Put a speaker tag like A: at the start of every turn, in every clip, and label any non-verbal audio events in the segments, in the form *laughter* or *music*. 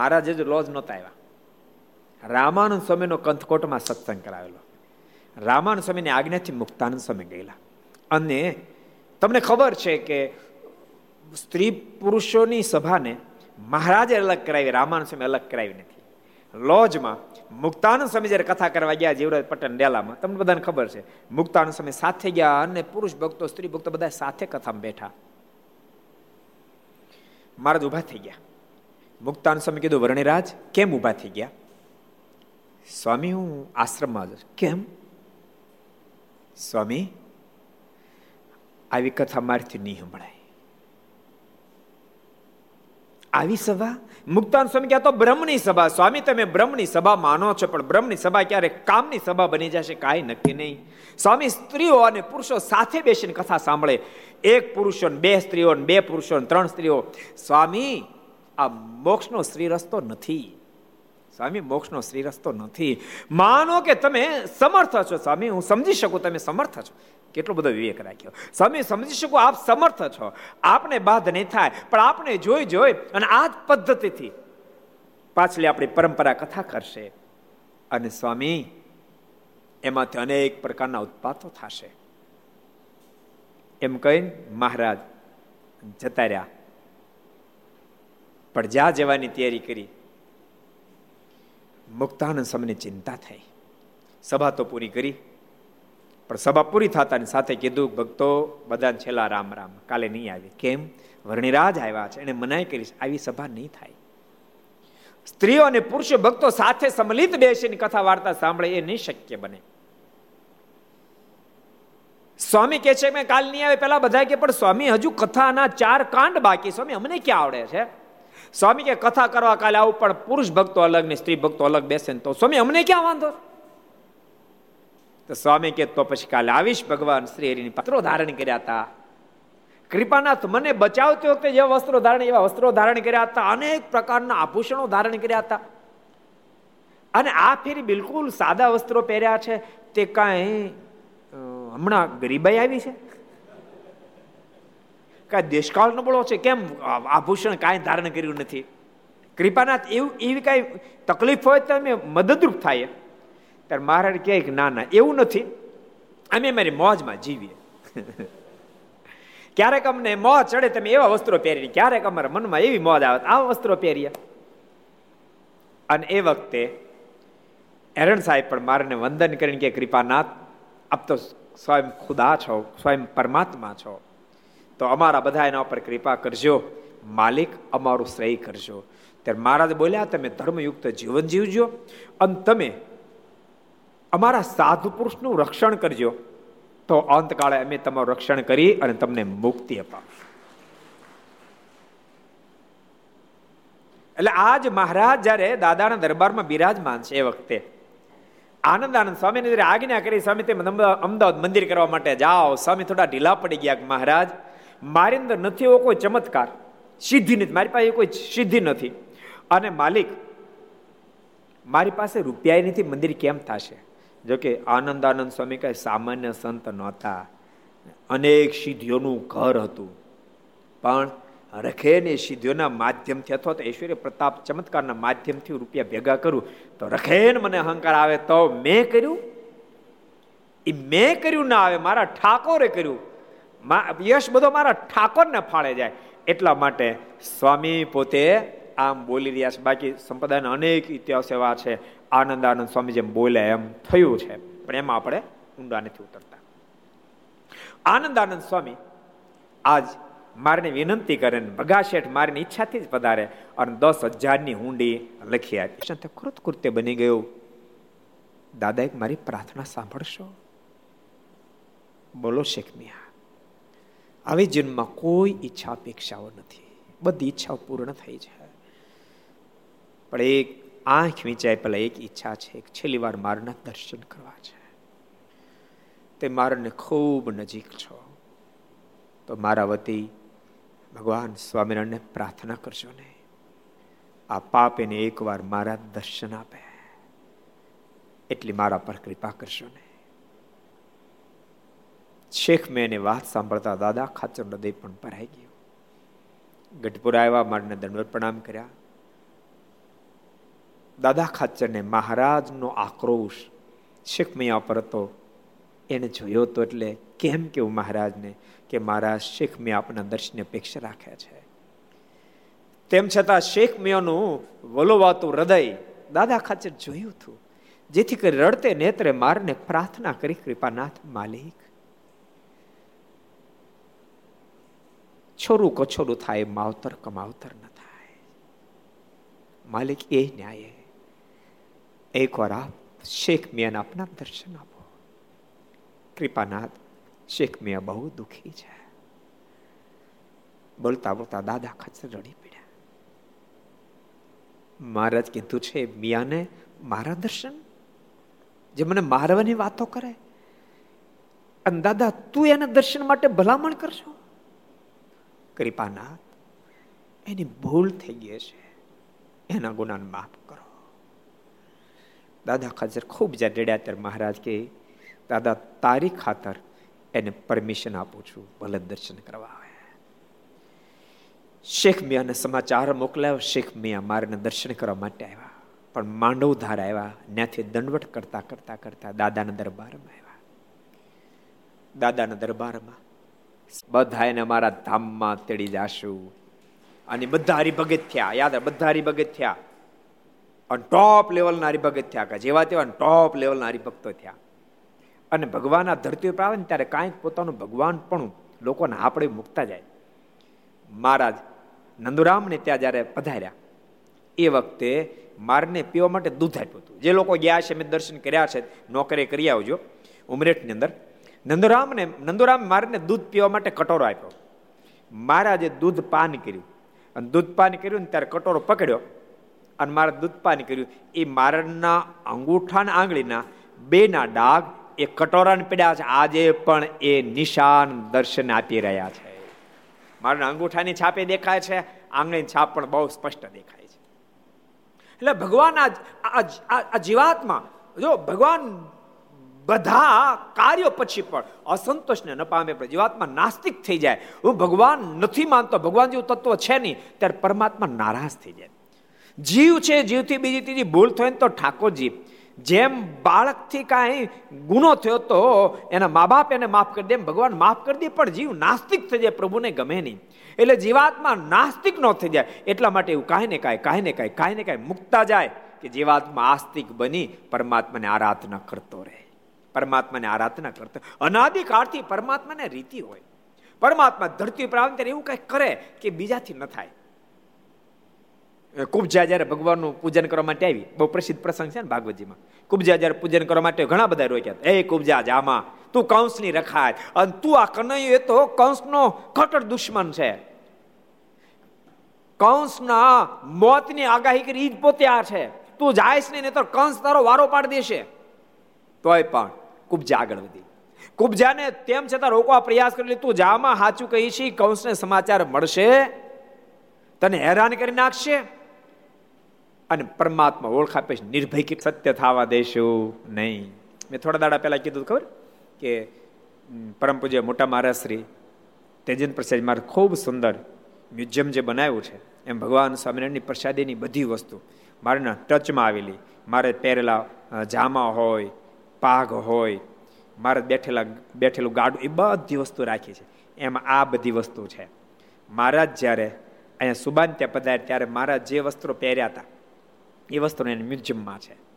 A: મહારાજ જ લોજ નહોતા આવ્યા. રામાનંદ સ્વામીનો કંથકોટમાં સત્સંગ કરાવેલો. રામાનંદ સ્વામીની આજ્ઞાથી મુક્તાનંદ સ્વામી ગયેલા. અને તમને ખબર છે કે સ્ત્રી પુરુષોની સભાને મહારાજે અલગ કરાવી, રામાનંદ સ્વામી અલગ કરાવી નથી. લોજમાં મુક્તાનંદ સ્વામી જયારે કથા કરવા ગયા જીવરાજ પટેલ ડેલામાં, તમને બધાને ખબર છે, મુક્તાનંદ સ્વામી સાથે ગયા અને પુરુષ ભક્તો, સ્ત્રી ભક્તો બધા સાથે કથામાં બેઠા. મહારાજ ઊભા થઈ ગયા. મુક્તાનંદ સ્વામી કીધું વર્ણિરાજ કેમ ઊભા થઈ ગયા? સ્વામી, હું આશ્રમમાં કેમ? સ્વામી, આવી કથા મારથી નહીં સંભળાય. આવી સભા? મુક્તાન સ્વામી ક્યાં તો બ્રહ્મની સભા. સ્વામી, તમે બ્રહ્મની સભા માનો છો, પણ બ્રહ્મની સભા ક્યારે કામની સભા બની જશે? કાંઈ નક્કી નહીં. સ્વામી, સ્ત્રીઓ અને પુરુષો સાથે બેસીને કથા સાંભળે. એક પુરુષો બે સ્ત્રીઓ બે પુરુષો ત્રણ સ્ત્રીઓ. સ્વામી આ મોક્ષનો શ્રી રસ્તો નથી. સ્વામી, મોક્ષનો શ્રી રસ્તો નથી. માનો કે તમે સમર્થ છો, સ્વામી, હું સમજી શકું તમે સમર્થ છો. કેટલો બધો વિવેક રાખ્યો. સ્વામી, સમજી શકો આપ સમર્થ છો. આપને બાધ નહીં થાય, પણ આપણે જોઈ જોઈ અને આ જ પદ્ધતિથી પાછલી આપણી પરંપરા કથા કરશે. અને સ્વામી, એમાંથી અનેક પ્રકારના ઉત્પાતો થશે. એમ કહી મહારાજ જતા રહ્યા. પણ જ્યાં જવાની તૈયારી કરી, મુક્તાનંદ સમયની ચિંતા થઈ. સભા તો પૂરી કરી, પણ સભા પૂરી થતાની સાથે કીધું, ભક્તો બધા છેલ્લા રામ રામ, કાલે નહીં આવી. કેમ? વર્ણિરાજ આવ્યા છે એને મનાઈ કરીશ આવી સભા નહીં થાય. સ્ત્રીઓ અને પુરુષો ભક્તો સાથે સમલિત બેસીને કથા વાર્તા સાંભળે, એ નહીં શક્ય બને. સ્વામી કે છે, મેં કાલ નહીં આવે. પેલા બધા કે પણ સ્વામી, હજુ કથાના ચાર કાંડ બાકી સ્વામી, અમને ક્યાં આવડે છે? સ્વામી કે કથા કરવા કાલે આવું, પણ પુરુષ ભક્તો અલગ ને સ્ત્રી ભક્તો અલગ બેસે તો સ્વામી અમને ક્યાં વાંધો? તો સ્વામી કે, તો પછી કાલે આવીશ ભગવાન. શ્રી હરિની પત્રો ધારણ કર્યા હતા. કૃપાનાથ, મને બચાવતી વખતે જેવા વસ્ત્રો ધારણ, એવા વસ્ત્રો ધારણ કર્યા હતા, અનેક પ્રકારના આભૂષણો ધારણ કર્યા હતા. અને આ ફેરી બિલકુલ સાદા વસ્ત્રો પહેર્યા છે. તે કાંઈ હમણાં ગરીબાઈ આવી છે. કાંઈ દેશકાળ નબળો છે, કેમ આભૂષણ કાંઈ ધારણ કર્યું નથી? કૃપાનાથ, એવું એવી કાંઈ તકલીફ હોય તો અમે મદદરૂપ થાય. ત્યારે મહારાજ કહે કે, ના ના, એવું નથી. અમે મારી મોજમાં જીવીએ. *laughs* ક્યારેક અમને મોજ ચડે, તમે એવા વસ્ત્રો પહેરી ક્યારેક અમારા મનમાં એવી મોજ આવે, આવા વસ્ત્રો પહેરીએ. અને એ વખતે એરણ સાહેબ પણ મારાને વંદન કરીને કે, કૃપાનાથ, આપ તો સ્વયં ખુદા છો, સ્વયં પરમાત્મા છો. તો અમારા બધા એના ઉપર કૃપા કરજો. માલિક અમારું શ્રેય કરજો. ત્યારે મહારાજ બોલ્યા, તમે ધર્મયુક્ત જીવન જીવજો અને તમે અમારા સાધુ પુરુષનું રક્ષણ કરજો. તો અંતકાળે અમે તમારું રક્ષણ કરી અને તમને મુક્તિ અપાવશું. એટલે આજ મહારાજ જ્યારે દાદાના દરબારમાં બિરાજમાન છે એ વખતે, આનંદ આનંદ સ્વામીને જયારે આજ્ઞા કરી, સ્વામી, તમે અમદાવાદ મંદિર કરવા માટે જાઓ. સ્વામી થોડા ઢીલા પડી ગયા મહારાજ મારી અંદર નથી એવો કોઈ ચમત્કાર. સિદ્ધિ નથી. મારી પાસે કોઈ સિદ્ધિ નથી. અને માલિક, મારી પાસે રૂપિયા નથી, મંદિર કેમ થશે? જોકે આનંદ આનંદ સ્વામી કઈ સામાન્ય સંત નહોતા. અનેક સિદ્ધિઓનું ઘર હતું. પણ રખેને સિદ્ધિઓના માધ્યમથી અથવા તો ઐશ્વર્ય પ્રતાપ ચમત્કારના માધ્યમથી રૂપિયા ભેગા કરું, તો રખેન મને અહંકાર આવે તો મેં કર્યું? એ મેં કર્યું ના આવે, મારા ઠાકોરે કર્યું. યશ બધો મારા ઠાકોરને ફાળે જાય. એટલા માટે સ્વામી પોતે આમ બોલી રહ્યા છે. બાકી સંપ્રદાયના અનેક ઇતિહાસ એવા છે. આનંદ આનંદ સ્વામી જેમ બોલે એમ થયું છે. પણ એમાં આપણે ઊંડા નથી ઉતરતા. આનંદ આનંદ સ્વામી આજ મારની વિનંતી કરે ભગા શેઠ મારીની ઈચ્છાથી જ પધારે અને દસ હજારની હુંડી લખી આપી. કૃત કૃત્ય બની ગયું. દાદા એક મારી પ્રાર્થના સાંભળશો? બોલો શેખ મિયા. આવી જન્મમાં કોઈ ઈચ્છા અપેક્ષાઓ નથી. બધી ઈચ્છાઓ પૂર્ણ થઈ છે પણ એક આંખ વિચાય પેલા એક ઈચ્છા છે છેલ્લી વાર મારના દર્શન કરવા છે. તે મારને ખૂબ નજીક છો. તો મારા વતી ભગવાન સ્વામિનારાયણને પ્રાર્થના કરજો ને. આ પાપ એને એકવાર મારા દર્શન આપે. એટલી મારા પર કૃપા કરશો ને. શેખ મેં એની વાત સાંભળતા દાદા ખાચર હૃદય પણ ભરાઈ ગયું. ગઢપુર આવ્યા, મારને દંડવત પ્રણામ કર્યા. દાદા ખાચરને મહારાજનો આક્રોશ શેખ મૈયા પર હતો. એને જોયો તો એટલે કેમ કેવું મહારાજને કે મહારાજ શેખ મેં આપના દર્શનની અપેક્ષા રાખ્યા છે. તેમ છતાં શેખ મિયાનું વલોવાતું હૃદય દાદા ખાચર જોયું હતું. જેથી કરી રડતે નેત્રે મારને પ્રાર્થના કરી, કૃપાનાથ માલિક. છોરું કછોરું થાય માવતર કમાવતર ન થાય માલિક એ ન્યાય એકવાર આપ શેખ મિયાને આપના દર્શન આપો કૃપાનાથ શેખ મિયા બહુ દુખી છે બોલતા બોલતા દાદા ખચર રડી પડ્યા મહારાજ કીધું છે મિયાને મારા દર્શન જે મને મારવાની વાતો કરે અને દાદા તું એના દર્શન માટે ભલામણ કરશો કૃપાનાથ, એની ભૂલ થઈ ગઈ છે એના ગુનાને માફ કરો. દાદા ખાતર ખૂબ જ્યાં ડેડ્યા ત્યારે મહારાજ કે, દાદા, તારી ખાતર એને પરમિશન આપું છું ભલે દર્શન કરવા આવે. શેખ મિયાને સમાચાર મોકલાયો, શેખ મિયા મારે દર્શન કરવા માટે આવ્યા. પણ માંડવધાર આવ્યા ત્યાંથી દંડવટ કરતા કરતા કરતા દાદાના દરબારમાં આવ્યા. દાદાના દરબારમાં બધા એને મારા ધામમાં તેડી જાશું. અને બધા હરિભગત થયા. યાદ બધા હરિભગત થયા. અને ટોપ લેવલના હરિભગત થયા કે જેવા તેવા ટોપ લેવલના હરિભક્તો થયા. અને ભગવાન આ ધરતી ઉપર આવે ને ત્યારે કાંઈક પોતાનું ભગવાન પણ લોકોને આપણે મૂકતા જાય. મહારાજ નંદુરામને ત્યાં જ્યારે પધાર્યા, એ વખતે મારને પીવા માટે દૂધ આપ્યું હતું. જે લોકો ગયા છે મેં દર્શન કર્યા છે, નોકરી કરી આવજો. ઉમરેઠની અંદર નંદુરામને નંદુરામ મારને દૂધ પીવા માટે કટોરો આપ્યો. મહારાજે દૂધ પાન કર્યું. અને દૂધ પાન કર્યું ને ત્યારે કટોરો પકડ્યો. અને મારે દૂધ પાન કર્યું. એ મારના અંગૂઠાના આંગળીના બેના ડાઘ એ કટોરાને પડ્યા છે. આજે પણ એ નિશાન દર્શન આપી રહ્યા છે. મારા અંગૂઠાની છાપે દેખાય છે. આંગળીની છાપ પણ બહુ સ્પષ્ટ દેખાય છે. એટલે ભગવાન આ જીવાત્મા જો ભગવાન બધા કાર્યો પછી પણ અસંતોષને ન પામે પણ જીવાત્મા નાસ્તિક થઈ જાય. હું ભગવાન નથી માનતો, ભગવાન જેવું તત્વ છે નહીં, ત્યારે પરમાત્મા નારાજ થઈ જાય. જીવ છે, જીવથી બીજી ત્રીજી ભૂલ થઈ તો ઠાકોરજી, જેમ બાળકથી કાંઈ ગુનો થયો તો એના મા બાપ એને માફ કરી દે ભગવાન માફ કરી દે, પણ જીવ નાસ્તિક થઈ જાય, પ્રભુને ગમે નહીં. એટલે જીવાત્મા નાસ્તિક ન થઈ જાય, એટલા માટે એવું કાંઈ ને કાંઈ કાંઈ ને કાંઈ કાંઈ ને કાંઈ મુકતા જાય કે જીવાત્મા આસ્તિક બની, પરમાત્માને આરાધના કરતો રહે. પરમાત્માને આરાધના કરતો. અનાદિકાળથી પરમાત્માને રીતિ હોય. પરમાત્મા ધરતી પર આવે ત્યારે એવું કંઈક કરે કે બીજાથી ન થાય. કુબજા જ્યારે ભગવાનનું પૂજન કરવા માટે આવી, બહુ પ્રસિદ્ધ પ્રસંગ છે ને ભાગવતજીમાં. કુબજા જ્યારે પૂજન કરવા માટે ઘણા બધા રોક્યા એ કુબજા જામા તું કંસની રખાય. અને તું આ કનૈયો એ તો કંસનો કટર દુશ્મન છે. કંસના મોતની આગાહી કરી જ પોતે આ છે. તું જાયશ નહીં તો કંસ તારો વારો પાડી દેશે. તોય પણ કુબજા આગળ વધી. કુબજાને તેમ છતાં રોકવા પ્રયાસ કરી તું જામાં સાચું કહી છે કંસને સમાચાર મળશે, તને હેરાન કરી નાખશે અને પરમાત્મા ઓળખા પછી નિર્ભય કે સત્ય થવા દેશું નહીં. મેં થોડા દાડા પહેલા કીધું ખબર? કે પરમ પૂજ્ય મોટા મહારાજશ્રી તેજન પ્રસાદ મારે ખૂબ સુંદર મ્યુઝિયમ જે બનાવ્યું છે, એમ ભગવાન સ્વામિનારાયણની પ્રસાદીની બધી વસ્તુ મારાના ટચમાં આવેલી. મારે પહેરેલા જામા હોય પાઘ હોય, મારે બેઠેલા બેઠેલું ગાડું એ બધી વસ્તુ રાખી છે. એમાં આ બધી વસ્તુ છે. મહારાજ જ્યારે અહીંયા સુબાન ત્યાં પધાર્યા ત્યારે મારા જે વસ્ત્રો પહેર્યા હતા, એ વસ્તુ એને મ્યુઝિયમમાં છે.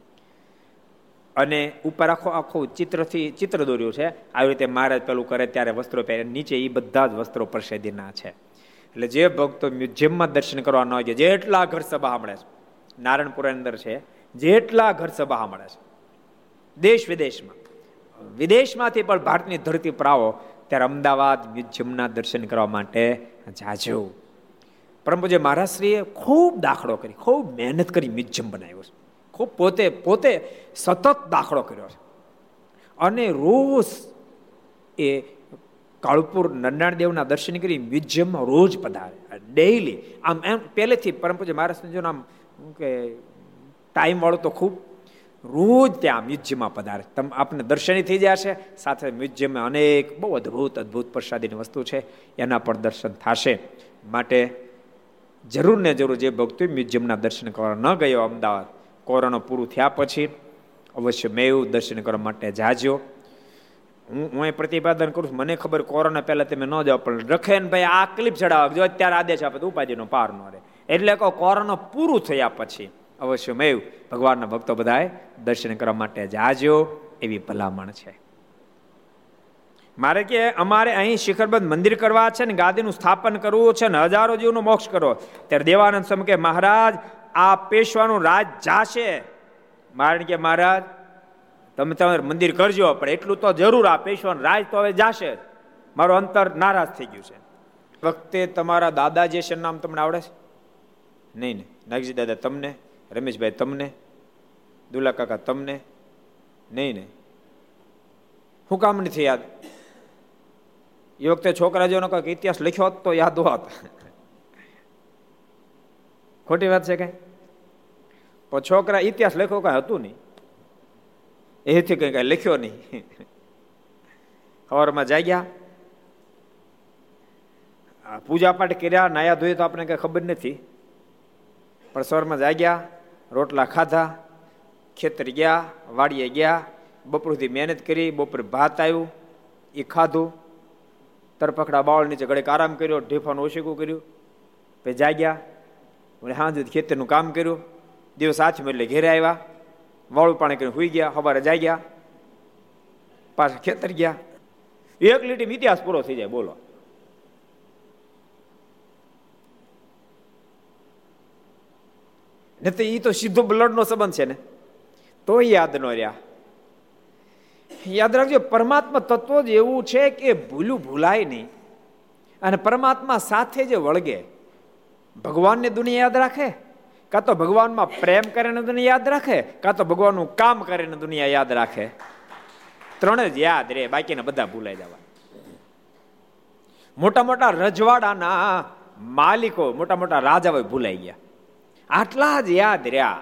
A: અને ઉપર આખો આખું ચિત્રથી ચિત્ર દોર્યું છે. આવી રીતે મહારાજ પેલું કરે ત્યારે વસ્ત્રો પહેરે. નીચે એ બધા જ વસ્ત્રો પ્રસિદ્ધિના છે. એટલે જે ભક્તો મ્યુઝિયમમાં દર્શન કરવા ન હોય જેટલા ઘર સભા મળે છે. નારાયણપુર અંદર છે. જેટલા ઘર સભા મળે છે. દેશ વિદેશમાં. વિદેશમાંથી પણ ભારતની ધરતી પર આવો, ત્યારે અમદાવાદ મ્યુઝિયમના દર્શન કરવા માટે જાજો. પરમ પૂજ્ય મહારાજશ્રીએ ખૂબ દાખલો કરી, ખૂબ મહેનત કરી મ્યુઝિયમ બનાવ્યો છે. ખૂબ પોતે પોતે સતત દાખલો કર્યો છે. અને રોજ એ કાળુપુર નરનાળ દેવના દર્શન કરી મ્યુઝિયમમાં રોજ પધારે. ડેઈલી, આમ એમ, પહેલેથી પરમ પૂજ્ય મહારાજનું જો આમ કે ટાઈમ વાળો તો ખૂબ રોજ ત્યાં મ્યુઝિયમમાં પધારે. તમ આપને દર્શની થઈ જશે, સાથે મ્યુઝિયમમાં અનેક બહુ અદ્ભુત અદ્ભુત પ્રસાદીની વસ્તુ છે, એના પણ દર્શન થશે. માટે જરૂર ને જરૂર જે ભક્તો મ્યુઝિયમના દર્શન કરવા ન ગયો, અમદાવાદ, કોરોના પૂરું થયા પછી અવશ્ય મેં દર્શન કરવા માટે જાજો હું હું એ પ્રતિપાદન કરું છું, મને ખબર કોરોના પહેલાં તમે ન જાઓ, પણ રખેન ભાઈ આ ક્લિપ ચડાવજો અત્યારે આદેશ આપે તો ઉપાધિનો પાર ન રહે. એટલે કહો કોરોના પૂરું થયા પછી અવશ્ય મેં ભગવાનના ભક્તો બધાએ દર્શન કરવા માટે જાજો એવી ભલામણ છે. મારે કે અમારે અહીં શિખરબંધ મંદિર કરવા છે ને ગાદીનું સ્થાપન કરવું છે ને હજારો જીવનો મોક્ષ કરો, ત્યારે દેવાનંદ સ્વામી કે, મહારાજ, આ પેશવાનું રાજ જાશે. મારે કે, મહારાજ, તમે તમારે મંદિર કરજો, પણ એટલું તો જરૂર આ પેશવાનું રાજ તો હવે જાશે. મારું અંતર નારાજ થઈ ગયું છે. વખતે તમારા દાદા જે છે નામ તમને આવડે છે? નહીં ને. નાગજી દાદા, તમને? રમેશભાઈ તમને? દુલા કાકા, તમને? નહીં ને? શું કામ નથી યાદ? એ વખતે છોકરા જેનો કંઈક ઇતિહાસ લખ્યો હોત તો યાદ હોત. ખોટી વાત છે કઈ? પણ છોકરા ઇતિહાસ લખ્યો કઈ હતું નહીં? એથી કઈ કઈ લખ્યો નહીં. સવારમાં જાગ્યા. પૂજા પાઠ કર્યા નાયા ધોઈ તો આપણે કઈ ખબર નથી. પણ સવારમાં જાગ્યા. રોટલા ખાધા, ખેતર ગયા, વાડીએ ગયા, બપોરથી મહેનત કરી, બપોરે ભાત આવ્યું એ ખાધું. તરપકડા બાવળ નીચે ઘડીક આરામ કર્યો, ઢેફાનું ઓશીકું કર્યું. પછી જાગ્યા. અને સાંજે ખેતરનું કામ કર્યું. દિવસ હાથમાં એટલે ઘેરે આવ્યા. વાળું પાણી કરીને સુઈ ગયા, સવારે જાગ્યા. પાછા ખેતર ગયા. એક લીટી ઇતિહાસ પૂરો થઈ જાય, બોલો. ને તો એ તો સીધો બ્લડનો સંબંધ છે ને? તો યાદ ન રહ્યા. યાદ રાખજો, પરમાત્મા તત્વ જ એવું છે કે ભૂલું ભૂલાય નહીં. અને પરમાત્મા સાથે જે વળગે. ભગવાનને દુનિયા યાદ રાખે? કાં તો ભગવાનમાં પ્રેમ કરીને દુનિયા યાદ રાખે? કાં તો ભગવાનનું કામ કરીને દુનિયા યાદ રાખે? ત્રણ જ યાદ રે, બાકીના બધા ભૂલાઈ જવા મોટા મોટા રજવાડાના માલિકો, મોટા મોટા રાજાઓ ભૂલાઈ ગયા. આટલા જ યાદ રહ્યા.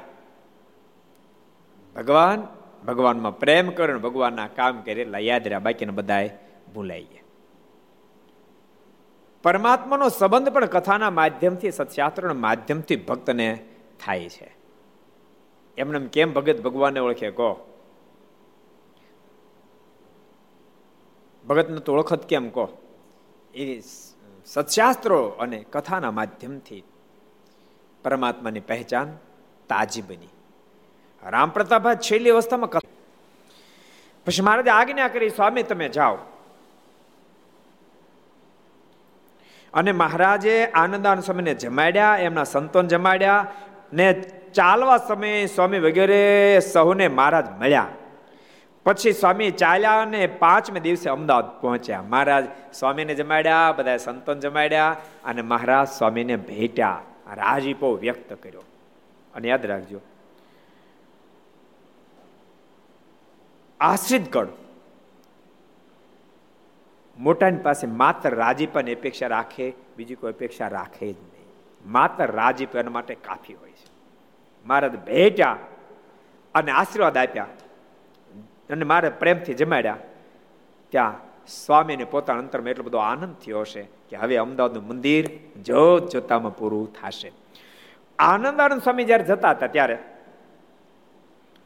A: ભગવાન, ભગવાનમાં પ્રેમ કરે ભગવાનના કામ કરે એટલે યાદ રહ્યા. બાકીના બધાએ ભૂલાઈ ગયા. પરમાત્માનો સંબંધ પણ કથાના માધ્યમથી સત્શાસ્ત્રના માધ્યમથી ભક્તને થાય છે. એમને કેમ ભગત ભગવાનને ઓળખે? કહો. ભગતને તો ઓળખત કેમ? કહો. એ સત્શાસ્ત્રો અને કથાના માધ્યમથી પરમાત્માની પહેચાન તાજી બની. રામ પ્રતાપા છેલ્લી અવસ્થામાં પછી મહારાજે આજ્ઞા કરી, સ્વામી, તમે જાઓ. અને મહારાજે આનંદાન સ્વામીને જમાડ્યા, એમના સંતોન જમાડ્યા ને ચાલવા સમયે સ્વામી વગેરે સહુને મહારાજ મળ્યા. પછી સ્વામી ચાલ્યા અને પાંચમે દિવસે અમદાવાદ પહોંચ્યા. મહારાજ સ્વામીને જમાડ્યા બધા સંતોન જમાડ્યા અને મહારાજ સ્વામીને ભેટ્યા. રાજીપો વ્યક્ત કર્યો. અને યાદ રાખજો આશ્રિત ગણ મોટાની પાસે માત્ર રાજીપાની અપેક્ષા રાખે, બીજી કોઈ અપેક્ષા રાખે જ નહીં. માત્ર રાજીપ એના માટે કાફી હોય છે. મહારાજ ભેટ્યા અને આશીર્વાદ આપ્યા અને મારે પ્રેમથી જમાડ્યા. ત્યાં સ્વામીને પોતાના અંતરમાં એટલો બધો આનંદ થયો હશે કે હવે અમદાવાદનું મંદિર જોત જોતામાં પૂરું થશે. આનંદ આનંદ સ્વામી જ્યારે જતા હતા ત્યારે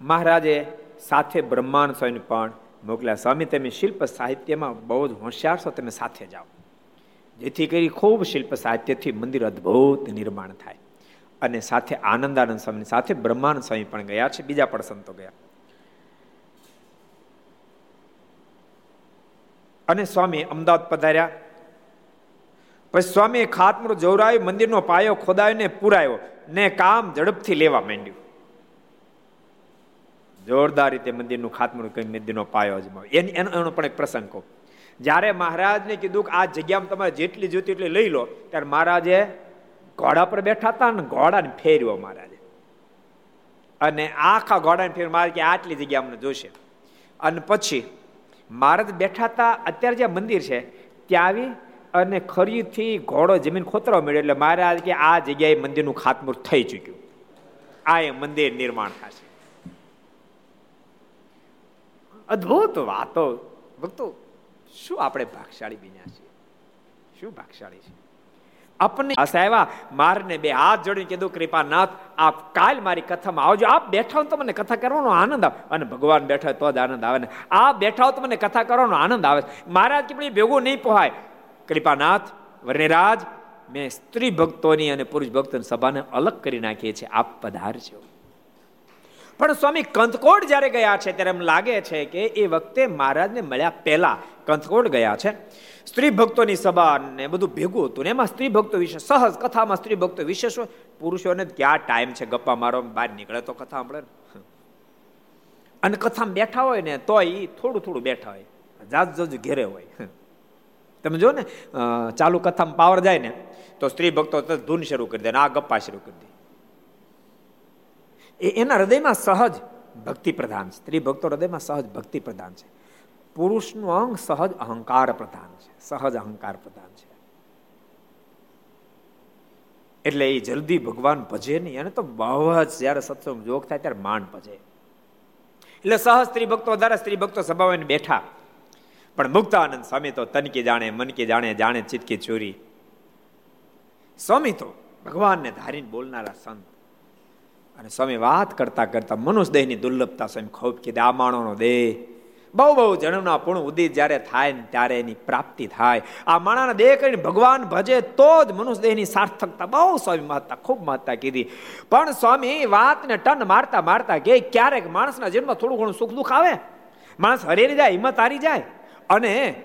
A: મહારાજે સાથે બ્રહ્માંડ સ્વામી પણ મોકલ્યા, સ્વામી, તમે શિલ્પ સાહિત્યમાં બહુ જ હોશિયાર છો, તમે સાથે જાઓ. જેથી કરી ખૂબ શિલ્પ સાહિત્યથી મંદિર અદ્ભુત નિર્માણ થાય. અને સાથે આનંદાનંદ સ્વામી સાથે બ્રહ્માનંદ સ્વામી પણ ગયા છે, બીજા પણ સંતો ગયા. અને સ્વામી અમદાવાદ પધાર્યા. પછી સ્વામીએ ખાતમું જોવરાવી મંદિરનો પાયો ખોદાવીને પૂરાયો ને કામ ઝડપથી લેવા માંડ્યું. જોરદાર રીતે મંદિરનું ખાતમું કઈ મંદિરનો પાયો અજમાવ્યો. એનો એનો પણ એક પ્રસંગ કહું. જ્યારે મહારાજને કીધું કે આ જગ્યામાં તમારે જેટલી જોતી એટલી લઈ લો, ત્યારે મહારાજે ઘોડા પર બેઠા હતા ને ઘોડાને ફેર્યો મહારાજે. અને આખા ઘોડાને ફેર મારે કે આટલી જગ્યા અમને જોશે. અને પછી મહારાજ બેઠા હતા અત્યારે જે મંદિર છે ત્યાં આવી અને ખરીથી ઘોડો જમીન ખોતરો મળ્યો એટલે મહારાજ કે આ જગ્યાએ મંદિરનું ખાતમુહૂર્ત થઈ ચૂક્યું. આ એ મંદિર નિર્માણ થશે. અદ્ભુત વાતો. ભક્તો, શું આપણે ભાગશાળી બન્યા છીએ? શું ભાગશાળી છે આપણને આવ્યા? મારને બે હાથ જોડીને કીધું, કૃપાનાથ, આપ કાલ મારી કથામાં આવજો. આપ બેઠા હો તો મને કથા કરવાનો આનંદ આવે. અને ભગવાન બેઠા તો જ આનંદ આવે ને. આ બેઠા હો તો મને કથા કરવાનો આનંદ આવે. મહારાજ કે ભેગું નહીં પોહાય. કૃપાનાથ વર્ણિરાજ મેં સ્ત્રી ભક્તોની અને પુરુષ ભક્તોની સભાને અલગ કરી નાખીએ છીએ આપ પધારજો. પણ સ્વામી કંથકોડ જ્યારે ગયા છે, ત્યારે એમ લાગે છે કે એ વખતે મહારાજને મળ્યા પહેલા કંથકોડ ગયા છે. સ્ત્રી ભક્તોની સભા ને બધું ભેગું હતું ને એમાં સ્ત્રી ભક્તો વિશે સહજ કથામાં સ્ત્રી ભક્તો વિશેષ પુરુષોને ક્યાં ટાઈમ છે ગપ્પા મારો, બહાર નીકળે તો કથા સાંભળે અને કથામાં બેઠા હોય ને તો એ થોડું થોડું બેઠા હોય. જાજ જજ ઘેરે હોય. તમે જો ને ચાલુ કથામાં પાવર જાય ને, તો સ્ત્રી ભક્તો ધૂન શરૂ કરી દે ને આ ગપ્પા શરૂ કરી દે. એ એના હૃદયમાં સહજ ભક્તિ પ્રધાન સ્ત્રી ભક્તો હૃદયમાં સહજ ભક્તિ પ્રધાન છે. પુરુષનું અંગ સહજ અહંકાર પ્રધાન છે, સહજ અહંકાર પ્રધાન છે. એટલે એ જલ્દી ભગવાન ભજે નહીં. અને તો બહુ જ જયારે સત્સંગ જોગ થાય ત્યારે માંડ ભજે. એટલે સહજ સ્ત્રી ભક્તો, વધારે સ્ત્રી ભક્તો સભામાં બેઠા. પણ મુક્તાનંદ સ્વામી તો તનકી જાણે મનકી જાણે જાણે ચિતકી ચોરી. સ્વામી તો ભગવાનને ધારીને બોલનારા સંત. અને સ્વામી વાત કરતા કરતા મનુષ્ય દેહની દુર્લભતા સ્વામી ખૂબ કીધા, આ માણોનો દેહ બહુ બહુ જન્મના પૂર્ણ ઉદિત જ્યારે થાય ને ત્યારે એની પ્રાપ્તિ થાય. આ માણાને દેહ કરીને ભગવાન ભજે તો જ મનુષ્ય દેહની સાર્થકતા બહુ સ્વામી મહત્તા ખૂબ મહત્તા કીધી. પણ સ્વામી વાતને ટન મારતા મારતા કે ક્યારેક માણસના જીવનમાં થોડું ઘણું સુખ દુઃખ આવે? માણસ હરેરી જાય, હિંમત હારી જાય અને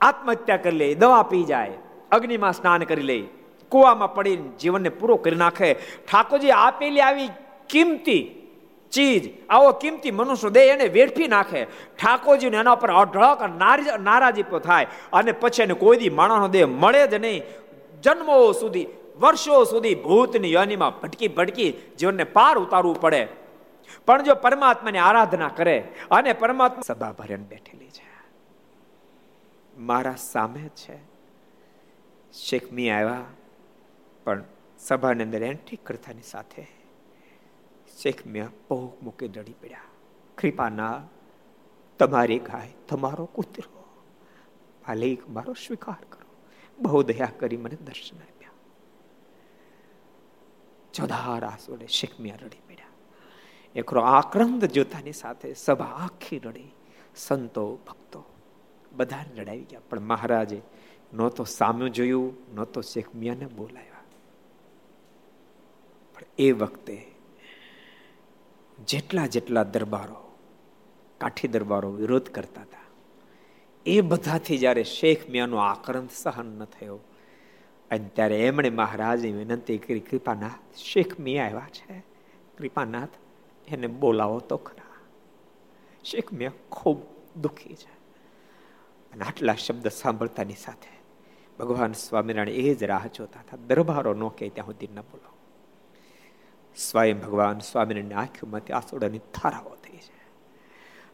A: આત્મહત્યા કરી લે, દવા પી જાય, અગ્નિમાં સ્નાન કરી લે, કુવામાં પડીને જીવનને પૂરો કરી નાખે. ઠાકોરજી આપેલી આવી કિંમતી ચીજ, આવો કિંમતી મનુષ્ય દેહ એને વેડફી નાખે. ઠાકોરજીને એના પર અઢળક નારાજી થાય. અને પછી એને કોઈ દી માણસનો દેહ મળે જ નહીં. જન્મો સુધી, વર્ષો સુધી ભૂતની યોનિમાં ભટકી ભટકી જીવનને પાર ઉતારવું પડે. પણ જો પરમાત્માની આરાધના કરે અને પરમાત્મા સભા ભરણ બેઠેલી છે. મારા સામે છે. શેખમી આવ્યા, પણ સભાની અંદર એન્ટ્રી કરતાની સાથે શેખ મિયા બહુ મૂકી ડળી પડ્યા. કૃપાના તમારી ગાય, તમારો કૂતરો. માલિક, મારો સ્વીકાર કરો. બહુ દયા કરી મને દર્શન આપ્યા. ચોધાર આસોડે શેખ મિયા રડી પડ્યા. એકરો આક્રંદ જોતાની સાથે સભા આખી રડી. સંતો, ભક્તો બધા રડાવી ગયા. પણ મહારાજે ન તો સામે જોયું, ન તો શેખ મિયાને બોલાવ્યા. પણ એ વખતે જેટલા જેટલા દરબારો, કાઠી દરબારો વિરોધ કરતા હતા, એ બધાથી જ્યારે શેખ મિયાનો આક્રંદ સહન ન થયો, અને ત્યારે એમણે મહારાજની વિનંતી કરી, કૃપાનાથ, શેખ મિયા આવ્યા છે? કૃપાનાથ, એને બોલાવો તો ખરા. શેખ મિયા ખૂબ દુઃખી છે. અને આટલા શબ્દ સાંભળતાની સાથે ભગવાન સ્વામિનારાયણ એ જ રાહ જોતા હતા. દરબારો નો કે ત્યાં સુધી ન બોલો. સ્વયં ભગવાન સ્વામિનારાયણની આંખોમાંથી આસોડાની થારાઓ થઈ છે.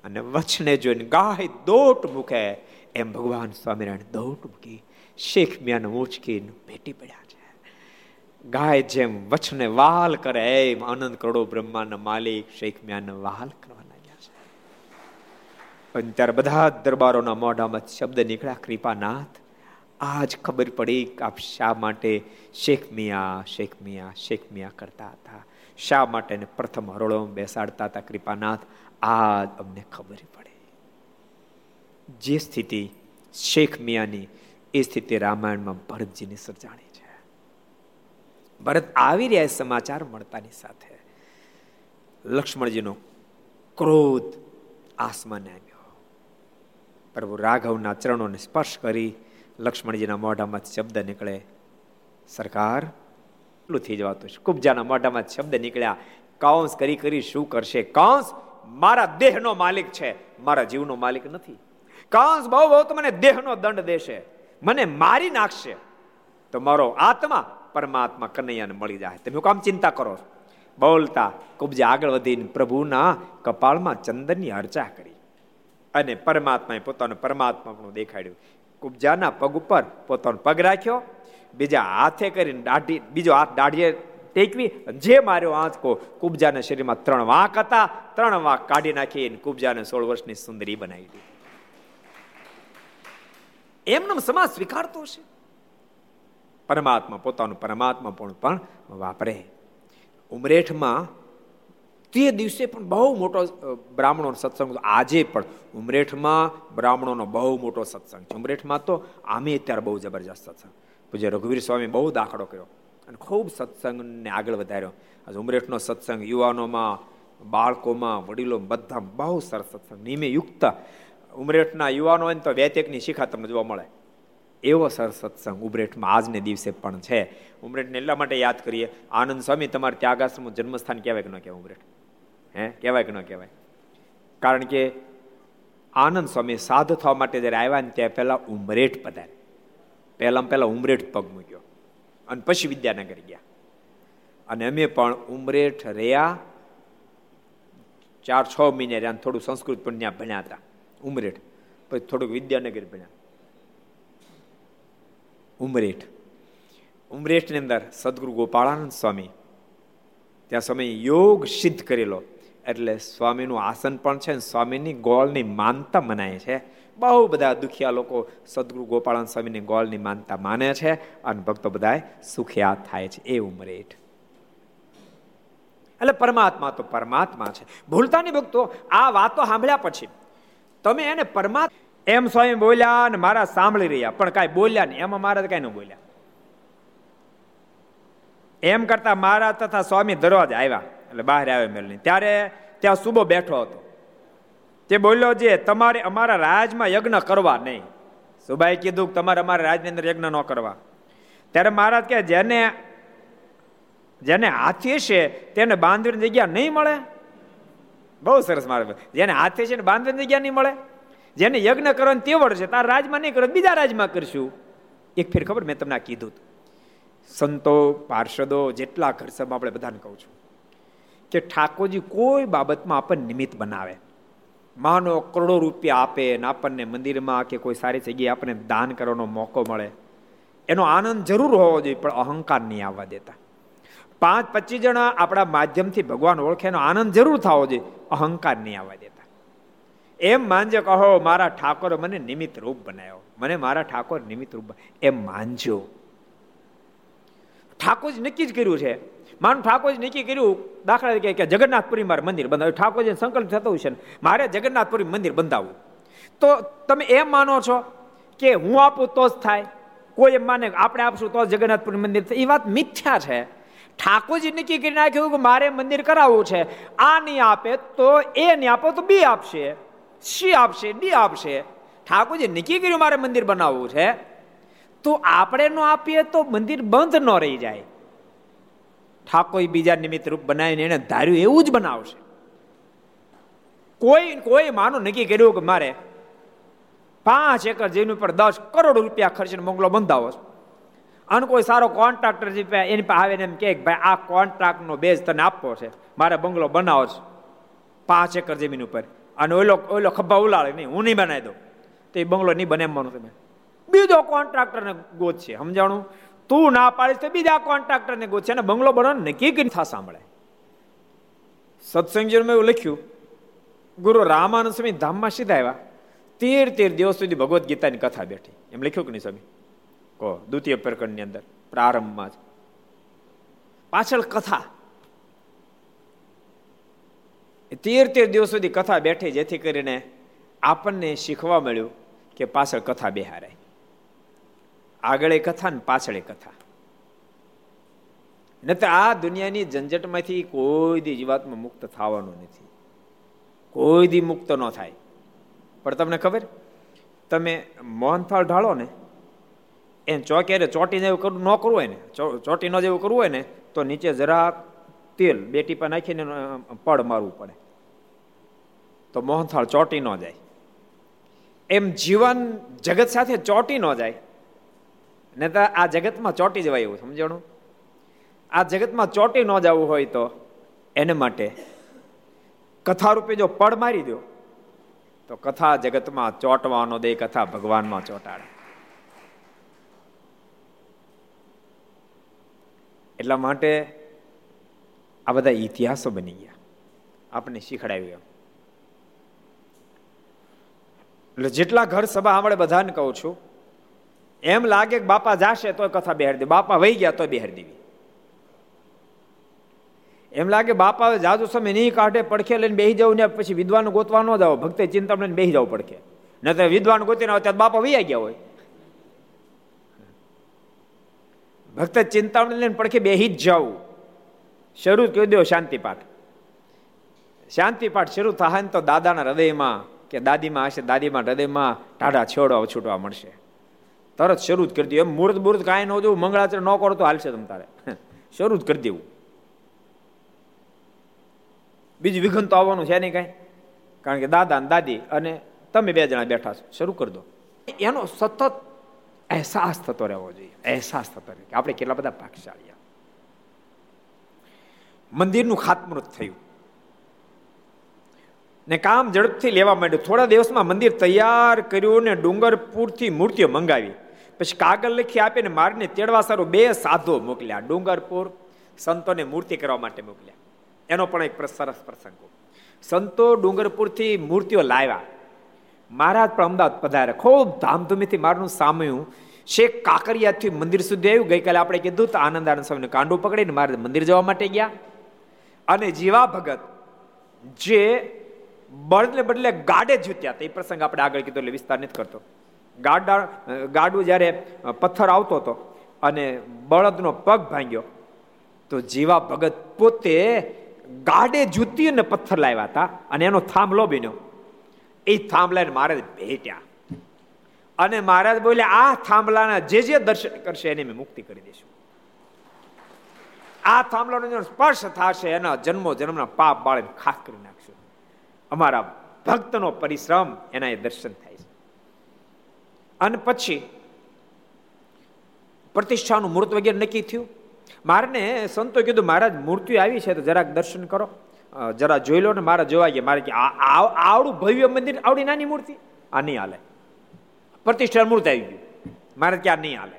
A: અને વચને જોઈને ગાય દોટ મૂકે. એમ ભગવાન સ્વામિનારાયણ દોટ મૂકી શેખ મિયાને ઉંચકીને ભેટી પડ્યા છે. ગાય જેમ વચને વાલ કરે, એમ આનંદ કરોડો બ્રહ્માના માલિક શેખ મિયાને વાલ કરવા લાગ્યા છે. અને ત્યારે બધા દરબારોના મોઢામાં શબ્દ નીકળ્યા, કૃપાનાથ આજ ખબર પડી કે આપ શા માટે શેખ મિયા શેખ મિયા શેખ મિયા કરતા હતા? શા માટે પ્રથમ હરોળો બેસાડતા હતા? કૃપાનાથ, આજ અમને ખબર પડે. જે સ્થિતિ શેખ મિયાની, એ સ્થિતિ રામાયણમાં ભરતજીની સર્જાણી છે. ભરત આવી રહ્યા સમાચાર મળતાની સાથે લક્ષ્મણજીનો ક્રોધ આસમાને આવ્યો. પ્રભુ રાઘવના ચરણોને સ્પર્શ કરી લક્ષ્મણજીના મોઢામાં શબ્દ નીકળે. સરકાર એટલું થઈ જવાતું છે. કુબજાના મોઢામાં શબ્દ નીકળ્યા. કાંસ કરી કરી શું કરશે? કાંસ મારા દેહનો માલિક છે. મારા જીવનો માલિક નથી. કાંસ બહુ બહુ તો મને દેહનો દંડ દેશે. મને મારી નાખશે. તો મારો આત્મા પરમાત્મા કનૈયાને મળી જાય. તમે કામ ચિંતા કરો. બોલતા કુબજા આગળ વધીને પ્રભુના કપાળમાં ચંદનની અર્ચા કરી. અને પરમાત્માએ પોતાનું પરમાત્મા પણ દેખાડ્યું. કુબજાના પગ ઉપર પોતાનો પગ રાખ્યો, બીજા હાથે કરીને દાઢી, બીજો હાથ દાઢીએ ટેકવી જે માર્યો આંચકો કુબજાના શરીરમાં ત્રણ વાંક હતા, ત્રણ વાંક કાઢી નાખી કુબજાને સોળ વર્ષની સુંદરી બનાવી દીધી. એમનો સમાજ સ્વીકારતો છે. પરમાત્મા પોતાનું પરમાત્મા પણ વાપરે. ઉમરેઠમાં તે દિવસે પણ બહુ મોટો બ્રાહ્મણો સત્સંગ આજે પણ ઉમરેઠમાં બ્રાહ્મણોનો બહુ મોટો સત્સંગ છે. ઉમરેઠમાં તો આમે અત્યારે બહુ જબરજસ્ત સત્સંગ. પૂજ્ય રઘુવીર સ્વામી બહુ દાખલો કર્યો અને ખૂબ સત્સંગને આગળ વધાર્યો. આજે ઉમરેઠનો સત્સંગ યુવાનોમાં, બાળકોમાં વડીલો બધા બહુ સરસ સત્સંગ. નિમે યુક્ત ઉમરેઠના યુવાનો હોય તો વેતેકની શિખા તમને જોવા મળે. એવો સરસ સત્સંગ ઉમરેઠમાં આજને દિવસે પણ છે. ઉમરેઠને એટલા માટે યાદ કરીએ. આનંદ સ્વામી, તમારે ત્યાગાશ્રમનું જન્મસ્થાન કહેવાય કે ન કહેવાય ઉમરેઠ? હે? કહેવાય કે ન કહેવાય? કારણ કે આનંદ સ્વામી સાધ થવા માટે જ્યારે આવ્યા ને ત્યાં પહેલાં ઉમરેઠ પધાર પહેલાં પહેલાં ઉમરેઠ પગ મૂક્યો. અને પછી વિદ્યાનગર ગયા. અને અમે પણ ઉમરેઠ રહ્યા. ચાર છ મહિને રહ્યા થોડું સંસ્કૃત પણ ત્યાં ભણ્યા હતા. ઉમરેઠ. પછી થોડુંક વિદ્યાનગર ભણ્યા. ઉમરેઠ. ઉમરેઠની અંદર સદગુરુ ગોપાળાનંદ સ્વામી, ત્યાં સમય યોગ સિદ્ધ કરેલો. એટલે સ્વામીનું આસન પણ છે સ્વામીની ગોળની માનતા મનાય છે. બહુ બધા દુખિયા લોકો સદગુરુ ગોપાળાનંદ સ્વામીની ગોળની માનતા માને છે અને ભક્તો બધા સુખિયા થાય છે. એ ઉમરેઠ એટલે પરમાત્મા તો પરમાત્મા છે. ભૂલતા નહીં ભક્તો આ વાતો સાંભળ્યા પછી તમે એને પરમાત્મા એમ સ્વામી બોલ્યા અને મારા સાંભળી રહ્યા. પણ કાંઈ બોલ્યા નહીં. એમાં મારા કઈ ન બોલ્યા. એમ કરતા મારા તથા સ્વામી દરવાજા આવ્યા. એટલે બહાર આવ્યો મેલની. ત્યારે ત્યાં સુબો બેઠો હતો. તે બોલ્યો જે, તમારે અમારા રાજમાં યજ્ઞ કરવા નહીં. સુબાઈ કીધું તમારે અમારા રાજની અંદર યજ્ઞ ન કરવા. ત્યારે મહારાજ કે જેને જેને હાથી છે તેને બાંધવીની જગ્યા નહીં મળે? બહુ સરસ મારે જેને હાથી છે ને બાંધવીની જગ્યા નહીં મળે? જેને યજ્ઞ કરવાની તેવડ છે, તારા રાજમાં નહીં કરો બીજા રાજમાં કરશું. એક ફેર ખબર, મેં તમને કીધું સંતો, પાર્ષદો, જેટલા ઘર આપણે બધાને કહું છું. કે ઠાકોરજી કોઈ બાબતમાં આપણને નિમિત્ત બનાવે. માનો કરોડો રૂપિયા આપે ને આપણને મંદિરમાં કે કોઈ સારી જગ્યાએ આપણને દાન કરવાનો મોકો મળે. એનો આનંદ જરૂર હોવો જોઈએ, પણ અહંકાર નહીં આવવા દેતા. પાંચ પચીસ જણા આપણા માધ્યમથી ભગવાન ઓળખે એનો આનંદ જરૂર થવો જોઈએ, અહંકાર નહીં આવવા દેતા. એમ માનજો કહો મારા ઠાકોર મને નિમિત્ત રૂપ બનાવ્યો. મને મારા ઠાકોર નિમિત્ત રૂપ એમ માનજો. ઠાકોરજી નક્કી જ કર્યું છે માનું ઠાકોરજી નક્કી કર્યું, દાખલા તરીકે કે જગન્નાથપુરી મારે મંદિર બંધાવ્યું ઠાકોરજી સંકલ્પ થતો હોય છે મારે જગન્નાથપુરી મંદિર બંધાવવું તો તમે એમ માનો છો કે હું આપું તો જ થાય, કોઈ એમ માને આપણે આપશું તો જગન્નાથપુરી મંદિર એ વાત મિથ્યા છે. ઠાકોરજી નક્કી કરી નાખ્યું કે મારે મંદિર કરાવવું છે. આ નહીં આપે તો એ નહીં આપો તો બી આપશે. સી આપશે, ડી આપશે. ઠાકોરજી નક્કી કર્યું મારે મંદિર બનાવવું છે. તો આપણે ન આપીએ તો મંદિર બંધ ન રહી જાય. ઠાકોર બીજા નિમિત્ત રૂપ બનાવીને એને ધાર્યું, એવું જ બનાવશે. કોઈ કોઈ માનો નક્કી કર્યું કે મારે પાંચ એકર જમીન ઉપર દસ કરોડ રૂપિયા ખર્ચીને બંગલો બંધાવો છે. અને કોઈ સારો કોન્ટ્રાક્ટર જે એની પાસે આવીને એમ કે ભાઈ, આ કોન્ટ્રાક્ટનો બેઝ તને આપવો છે, મારે બંગલો બનાવો છે. પાંચ એકર જમીન ઉપર. અને ઓલો ઓલો ખભા ઉલાળે નહીં, હું નહીં બનાવી દઉં. તો એ બંગલો નહીં બને એમવાનું તમે. બીજો કોન્ટ્રાક્ટરને ગોત છે, સમજાણું? તું ના પાડીશ તો બીજા કોન્ટ્રાક્ટરને ગોત છે અને બંગલો બનાવવાનું નક્કી કરી થા સાંભળે. સત્સંગજીમાં એવું લખ્યું, ગુરુ રામાનંદ સ્વામી ધામમાં સીધા આવ્યા. તેર તેર દિવસ સુધી ભગવદ્ ગીતાની કથા બેઠી. એમ લખ્યું કે નહીં સ્વામી? કહો, દ્વિતીય પ્રકરણની અંદર, પ્રારંભમાં જ. પાછળ કથા. તેર તેર દિવસ સુધી કથા બેઠી, જેથી કરીને આપણને શીખવા મળ્યું કે પાછળ કથા બેહારાય. આગળ કથા ને પાછળ કથા. નથી આ દુનિયાની ઝંઝટમાંથી કોઈ દી જીવાતમાં મુક્ત થવાનું નથી. કોઈ દી મુક્ત ન થાય. પણ તમને ખબર? તમે મોહનથાળ ઢાળો ને એને ચોકે ચોટી એવું કરવું ન કરવું હોય ને ચોટી ન જેવું કરવું હોય ને, તો નીચે જરાક તેલ બે ટીપા નાખીને પડ મારવું પડે. તો મોહનથાળ ચોટી ન જાય. એમ જીવન જગત સાથે ચોટી ન જાય. ને તો આ જગતમાં ચોટી જવાય એવું, સમજણું? આ જગતમાં ચોટી ન જવું હોય તો એને માટે કથા રૂપે જો પડ મારી દો, તો કથા જગતમાં ચોટવાનો દે, કથા ભગવાનમાં ચોટાડે. એટલા માટે આ બધા ઇતિહાસો બની ગયા. આપણે શીખડાવ્યું એટલે જેટલા ઘર સભા આપણે બધાને કહું છું એમ લાગે કે બાપા જાશે તો કથા બેહાડી દે બાપા વહી ગયા તો બેહાર દેવી. એમ લાગે બાપા જાજુ સમય નહીં કાઢે, પડખે લઈને બેસી જવું ને પછી વિદ્વાન ગોતવા ન જાવ ભક્તે ચિંતા લઈને બેસી જવું પડખે. ન તો વિદ્વાન ગોતીને આવે, ત્યારે બાપા વૈયા ગયા હોય. ભક્ત ચિંતામણી લઈને પડખે બેહી જ જવું શરૂ કહી દો શાંતિ પાઠ. શાંતિ પાઠ શરૂ થાય ને તો દાદાના હૃદયમાં કે દાદીમાં હશે, દાદીમાં હૃદયમાં ટાઢા છોડવા છૂટવા મળશે. તરત શરૂ જ કરી દઉં એમ મુહૂર્ત મુહૂર્ત કાંઈ ન જોવું મંગળાચર ન કરો તો હાલશે તમ તારે. *laughs* શરૂ જ કરી દેવું. બીજું વિઘન તો આવવાનું છે નહીં કાંઈ. કારણ કે દાદા ને દાદી અને તમે બે જણા બેઠા છો. શરૂ કરી દો. એનો સતત અહેસાસ થતો રહેવો જોઈએ. અહેસાસ થતો રહે કે આપણે કેટલા બધા ભાગશાળી મંદિરનું ખાતમુહૂર્ત થયું. ને કામ ઝડપથી લેવા માંડ્યું. થોડા દિવસમાં મંદિર તૈયાર કર્યું ને ડુંગરપુરથી મૂર્તિઓ મંગાવી. પછી કાગળ લખી આપીને મારને તેડવા સારું બે સાધુ મોકલ્યા. ડુંગરપુર સંતોને મૂર્તિ કરવા માટે મોકલ્યા. એનો પણ એક સરસ પ્રસંગ સંતો ડુંગરપુરથી મૂર્તિઓ લાવ્યા. મહારાજ પણ અમદાવાદ પધાર્યા. ખૂબ ધામધૂમીથી મારનું સામ્યું. શેખ કાકરિયાથી મંદિર સુધી આવ્યું. ગઈકાલે આપણે કીધું તો આનંદ આનંદ સ્વામીને કાંડું પકડીને મારે મંદિર જવા માટે ગયા. અને જીવા ભગત જે બળદને બદલે ગાડે જૂત્યા તે પ્રસંગ આપણે આગળ કીધો એટલે વિસ્તાર નથી કરતો. ગાડા ગાડું જ્યારે પથ્થર આવતો હતો અને બળદનો પગ ભાંગ્યો, તો જીવા ભગત પોતે ગાડે જૂતી અને પથ્થર લાવ્યા હતા અને એનો થાંભલો બન્યો. એ થાંભલાને મહારાજ ભેટ્યા. અને મહારાજ બોલ્યા આ થાંભલાના જે જે દર્શન કરશે એને મેં મુક્તિ કરી દઈશું. આ થાંભલાનો સ્પર્શ થશે, એના જન્મો જન્મના પાપ બાળે ખાસ કરી નાખશું. અમારા ભક્તનો પરિશ્રમ એના એ દર્શન થાય. અને પછી પ્રતિષ્ઠાનું મૂર્ત વગેરે નક્કી થયું. મારને સંતો કીધું, મહારાજ, મૂર્તિ આવી છે, તો જરાક દર્શન કરો. જરા જોઈ લો ને, મારે જોવા ગયા. મારે આવડું ભવ્ય મંદિર, આવડી નાની મૂર્તિ? આ નહીં હાલે. પ્રતિષ્ઠાન મૂર્ત આવી ગયું. મારે ક્યાં નહીં હાલે.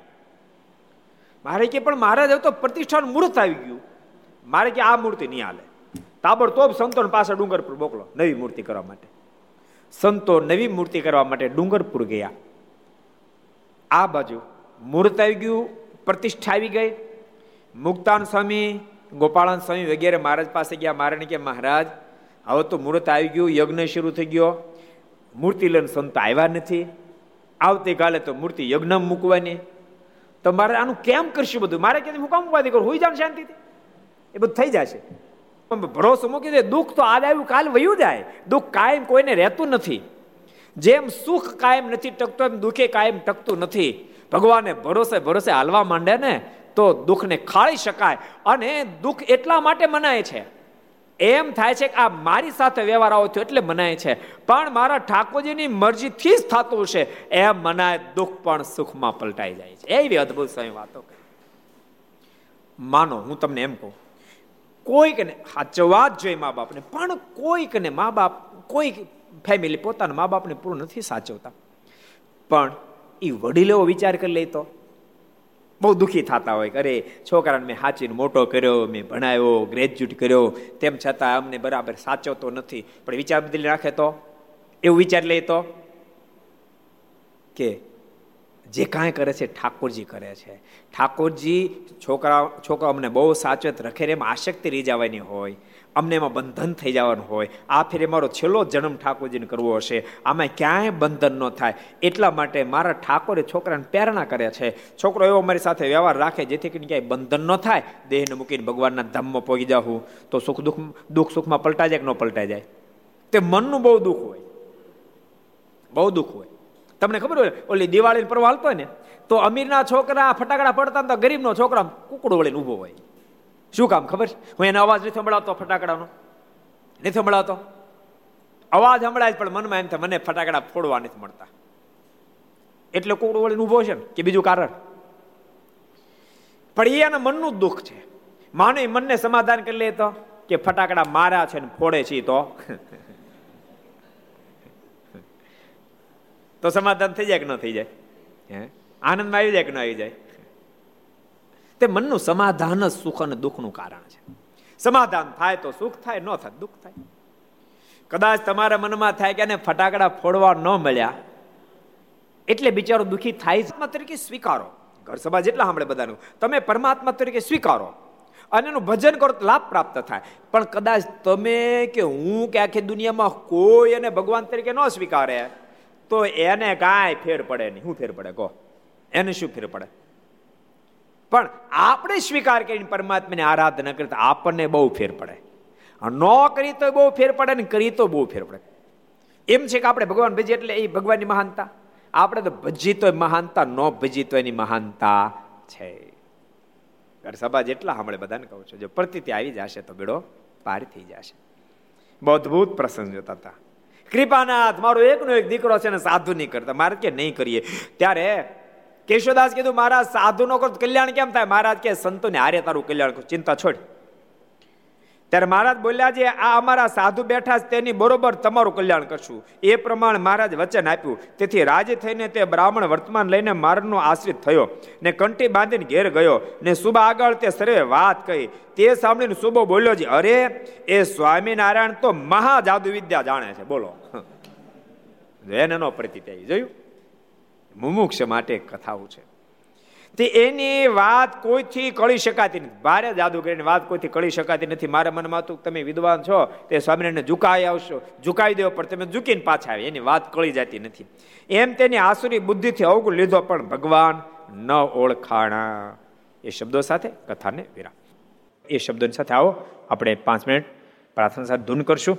A: મારે કે, પણ મહારાજ તો પ્રતિષ્ઠાનું મૂર્ત આવી ગયું. મારે કે, આ મૂર્તિ નહીં હાલે. તાબડતોબ સંતો પાસે ડુંગર પર મોકલો, નવી મૂર્તિ કરવા માટે. સંતો નવી મૂર્તિ કરવા માટે ડુંગરપુર ગયા. આ બાજુ મૂર્ત આવી ગયું પ્રતિષ્ઠા આવી ગઈ. મુક્તાન સ્વામી, ગોપાળન સ્વામી વગેરે મહારાજ પાસે ગયા. મારે કે મહારાજ, હવે તો મુહૂર્ત આવી ગયું, યજ્ઞ શરૂ થઈ ગયો. મૂર્તિ લઈને સંત આવ્યા નથી. આવતીકાલે તો મૂર્તિ યજ્ઞ મૂકવાની. તો મારે આનું કેમ કરશું બધું? મારે ક્યાંથી હું કામ ઉપાધિ હોઈ જાવ શાંતિથી. એ બધું થઈ જશે. ભરોસો મૂકી દે. દુઃખ તો આજ આવ્યું, કાલ વયું જાય. દુઃખ કાયમ કોઈને રહેતું નથી. જેમ સુખ કાયમ નથી ટકતો, એમ દુઃખે કાયમ ટકતું નથી. ભગવાને ભરોસે ભરોસે હાલવા માંડે ને, તો દુઃખને ખાળી શકાય. અને દુઃખ એટલા માટે મનાય છે. એમ થાય છે કે આ મારી સાથે વ્યવહાર આવો થયો એટલે મનાય છે. પણ મારા ઠાકોરજીની મરજીથી જ થતું છે. એમ મનાય, દુઃખ પણ સુખમાં પલટાઈ જાય છે. એવી અદભુત સ્વામી વાતો કરી. માનો, હું તમને એમ કહું. કોઈકને સાચવા જ જોઈએ મા બાપને, પણ કોઈકને મા બાપ કોઈ ફેમિલી પોતાના મા બાપને પૂરું નથી સાચવતા. પણ એ વડીલો વિચાર કરી લે તો. બહુ દુઃખી થતા હોય અરે, છોકરાને મેં સાચીને મોટો કર્યો, મેં ભણાવ્યો ગ્રેજ્યુએટ કર્યો, તેમ છતાં અમને બરાબર સાચવતો નથી. પણ વિચાર બદલી રાખે તો? એવું વિચાર લે તો? કે જે કાંઈ કરે છે ઠાકોરજી કરે છે. ઠાકોરજી છોકરા છોકરા અમને બહુ સાચવત રખે એમ આશક્તિ રીજાવાની જવાની હોય. અમને એમાં બંધન થઈ જવાનું હોય. આ ફેરે મારો છેલ્લો જન્મ ઠાકોરજીને કરવો હશે. આમાં ક્યાંય બંધન ન થાય. એટલા માટે મારા ઠાકોરે છોકરાને પ્રેરણા કરે છે. છોકરો એવો મારી સાથે વ્યવહાર રાખે જેથી કરીને ક્યાંય બંધન ન થાય, દેહને મૂકીને ભગવાનના ધામમાં પહોંચી જાઉં તો સુખ દુઃખ દુઃખ સુખમાં પલટાઈ જાય કે ન પલટાઈ જાય? તે મનનું બહુ દુઃખ હોય. બહુ દુઃખ હોય. તમને ખબર હોય, ઓલી દિવાળી પર્વ હાલતો ને, તો અમીરના છોકરા ફટાકડા પડતા ગરીબનો છોકરા કુકડો વળીને ઊભો હોય. શું કામ ખબર? હું એનો અવાજ નથી સંભળાવતો ફટાકડાનો. નથી સંભળાવતો? અવાજ સંભળાય પણ મનમાં એમ થાય, મને ફટાકડા ફોડવા નથી મળતા. એટલે કોકડું વળીને ઊભો છે ને, કે બીજું કારણ? પણ એ એના મનનું દુઃખ છે. માને મનને સમાધાન કરી લે તો, કે ફટાકડા માર્યા છે ને ફોડે છે તો. તો સમાધાન થઈ જાય કે ન થઈ જાય? આનંદમાં આવી જાય કે ન આવી જાય? તે મનનું સમાધાન જ સુખ અને દુઃખનું કારણ છે. સમાધાન થાય તો સુખ થાય, ન થાય દુઃખ થાય. કદાચ તમારા મનમાં થાય કે ફટાકડા ફોડવા ન મળ્યા, એટલે બિચારો દુઃખી થાય છે તરીકે સ્વીકારો. ઘર સભા જેટલા સાંભળે બધાનું. તમે પરમાત્મા તરીકે સ્વીકારો અને એનું ભજન કરો તો લાભ પ્રાપ્ત થાય. પણ કદાચ તમે કે હું કે આખી દુનિયામાં કોઈ એને ભગવાન તરીકે ન સ્વીકારે, તો એને કાંઈ ફેર પડે નહીં. શું ફેર પડે? કહો. એને શું ફેર પડે? પણ આપણે સ્વીકાર કરીને પરમાત્માને આરાધના કરતા આપણને બહુ ફેર પડે. ન કરી તો બહુ ફેર પડે ને કરી તો બહુ ફેર પડે. એમ છે કે આપણે ભગવાન ભજીએ એટલે એ ભગવાનની મહાનતા. આપણે તો ભજી તો મહાનતા, ન ભજી તો એની મહાનતા છે. સભા જેટલા સાંભળે બધાને કહું છું, જો પ્રતિતિ આવી જશે તો બેડો પાર થઈ જશે. બહુ અદભુત પ્રસંગ જોતા હતા. કૃપાનાથ, મારો એકનો એક દીકરો છે ને સાધુ નહીં કરતા. મારે કે નહીં કરીએ? ત્યારે કેશવદાસ કીધું મારા સાધુ નો કલ્યાણ કેમ થાય? મહારાજ કે, સંતોને હારે તારું કલ્યાણ ચિંતા છોડ. ત્યારે મહારાજ બોલ્યા છે, આ અમારા સાધુ બેઠા તેની બરોબર તમારું કલ્યાણ કરશું. એ પ્રમાણે મહારાજ વચન આપ્યું. તેથી રાજી થઈને તે બ્રાહ્મણ વર્તમાન લઈને મારનો આશ્રિત થયો ને કંઠી બાંધીને ઘેર ગયો ને સુબા આગળ તે સર્વે વાત કહી. તે સાંભળીને સુબો બોલ્યો છે, અરે, એ સ્વામિનારાયણ તો મહા જાદુ વિદ્યા જાણે છે. બોલો. *laughs* એનો નો પ્રતિ જોયું? મુમુક્ષ માટે કથાઓ છે. તે એની વાત કોઈથી કળી શકાતી નથી. ભારે જાદુગરીની વાત કોઈથી કળી શકાતી નથી. મારા મનમાં હતું તમે વિદ્વાન છો. તે સ્વામિનારાયણને ઝુકાઈ આવશો. ઝુકાવી દેવો પણ તમે ઝૂકીને પાછા આવે. એની વાત કળી જતી નથી. એમ તેની આસુરી બુદ્ધિથી અવગુણ લીધો, પણ ભગવાન ન ઓળખાણા. એ શબ્દો સાથે કથાને વિરામ. એ શબ્દોની સાથે આવો. આપણે પાંચ મિનિટ પ્રાર્થના સાથે ધૂન કરશું.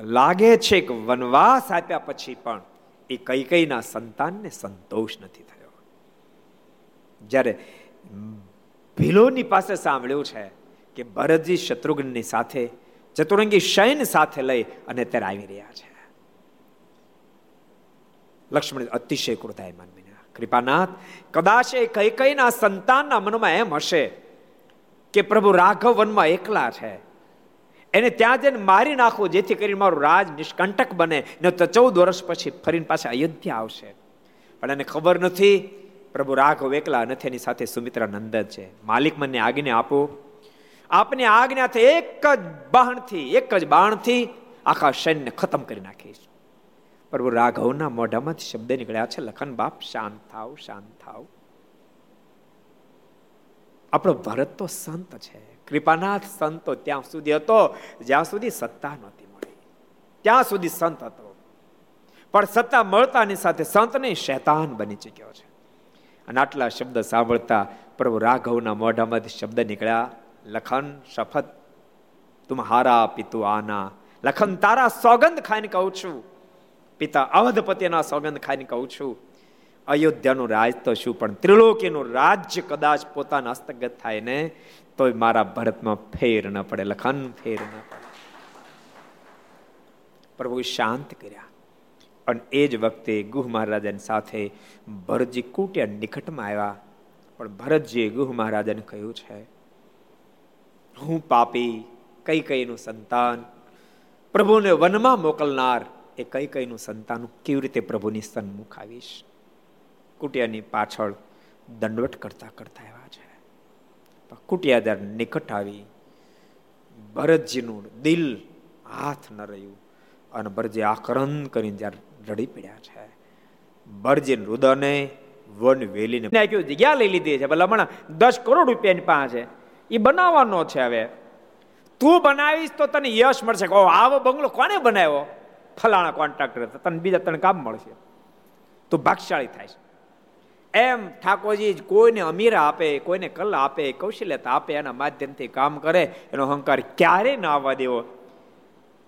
A: લાગે છે કે વનવાસ આપ્યા પછી પણ એ કઈ કઈના સંતાનને સંતોષ નથી થયો. જ્યારે ભીલોની પાસે સાંભળ્યું છે કે ભરતજી શત્રુઘ્નની સાથે, ચતુરંગી શયન સાથે લઈ અને ત્યારે આવી રહ્યા છે. લક્ષ્મણ અતિશય ક્રોધાયમાન બન્યા કૃપાનાથ, કદાચ એ કઈ કઈના સંતાનના મનમાં એમ હશે કે પ્રભુ રાઘવ વનમાં એકલા છે. એને ત્યાં જઈને મારી નાખો, જેથી કરીને મારું રાજ નિષ્કંટક બને. ને તો ચૌદ વર્ષ પછી ફરીને પાછા અયોધ્યા આવશે. પણ એને ખબર નથી, પ્રભુ રાઘવ એકલા નથી, એની સાથે સુમિત્રા નંદન છે. માલિક મને આજ્ઞા આપો. આપની આજ્ઞાથી એક જ બાણથી, એક જ બાણથી આખા સૈન્ય ખતમ કરી નાખીશ. પ્રભુ રાઘવના મોઢામાંથી શબ્દ નીકળ્યા છે, લખન બાપ, શાંત થાવ શાંત થાવ. આપણો ભરત તો સંત છે. કૃપાનાથ સંતો ત્યાં સુધી હતો, જ્યાં સુધી સત્તા નહોતી મળી. ત્યાં સુધી સંત હતો. પણ સત્તા મળતાની સાથે સંતને શૈતાન બની ચૂક્યો છે. અને આટલા શબ્દ સાંભળતા પ્રભુ રાઘવના મોઢામાંથી શબ્દ નીકળ્યા, લખન શપથ, તુમ હારા પિતુ આના. લખન તારા સોગંદ ખાઈને કહું છું. પિતા અવધપતિના સોગંદ ખાઈને કહું છું. અયોધ્યાનું રાજ તો શું, પણ ત્રિલોકીનું રાજ્ય કદાચ પોતાના હસ્તગત થાય ને તોય મારા ભરતમાં ફેર ન પડે લખન ફેર ન પડે. પ્રભુ શાંત કર્યા. અને એ જ વખતે ગુહ મહારાજાની સાથે ભરતજી કુટિયા નિકટમાં આવ્યા. પણ ભરતજીએ ગુહ મહારાજાને કહ્યું છે, હું પાપી કઈ કઈનું સંતાન, પ્રભુને વનમાં મોકલનાર, એ કઈ કઈનું સંતાન કેવી રીતે પ્રભુની સન્મુખ આવીશ? કુટિયાની પાછળ દંડવટ કરતા કરતા આવ્યા છે. કુટિયાદાર નિકટ આવી. ભરતજીનું દિલ હાથ ન રહ્યું. અને ભરતજી આકરણ કરીને જ્યારે રડી પડ્યા છે. ભરજી રુદને વન વેલીને નાખ્યું જગ્યા લઈ લીધી છે. ભલે હમણાં દસ કરોડ રૂપિયાની પાસે એ બનાવવાનો છે હવે. તું બનાવીશ તો તને યશ મળશે. કે આવો બંગલો કોને બનાવ્યો? ફલાણા કોન્ટ્રાક્ટર તને બીજા તને કામ મળશે. તું ભાગશાળી થાય છે એમ ઠાકોરજી કોઈને અમીરા આપે, કોઈને કલા આપે, કૌશલ્યતા આપે, એના માધ્યમથી કામ કરે, એનો અહંકાર ક્યારે ના આવવા દેવો.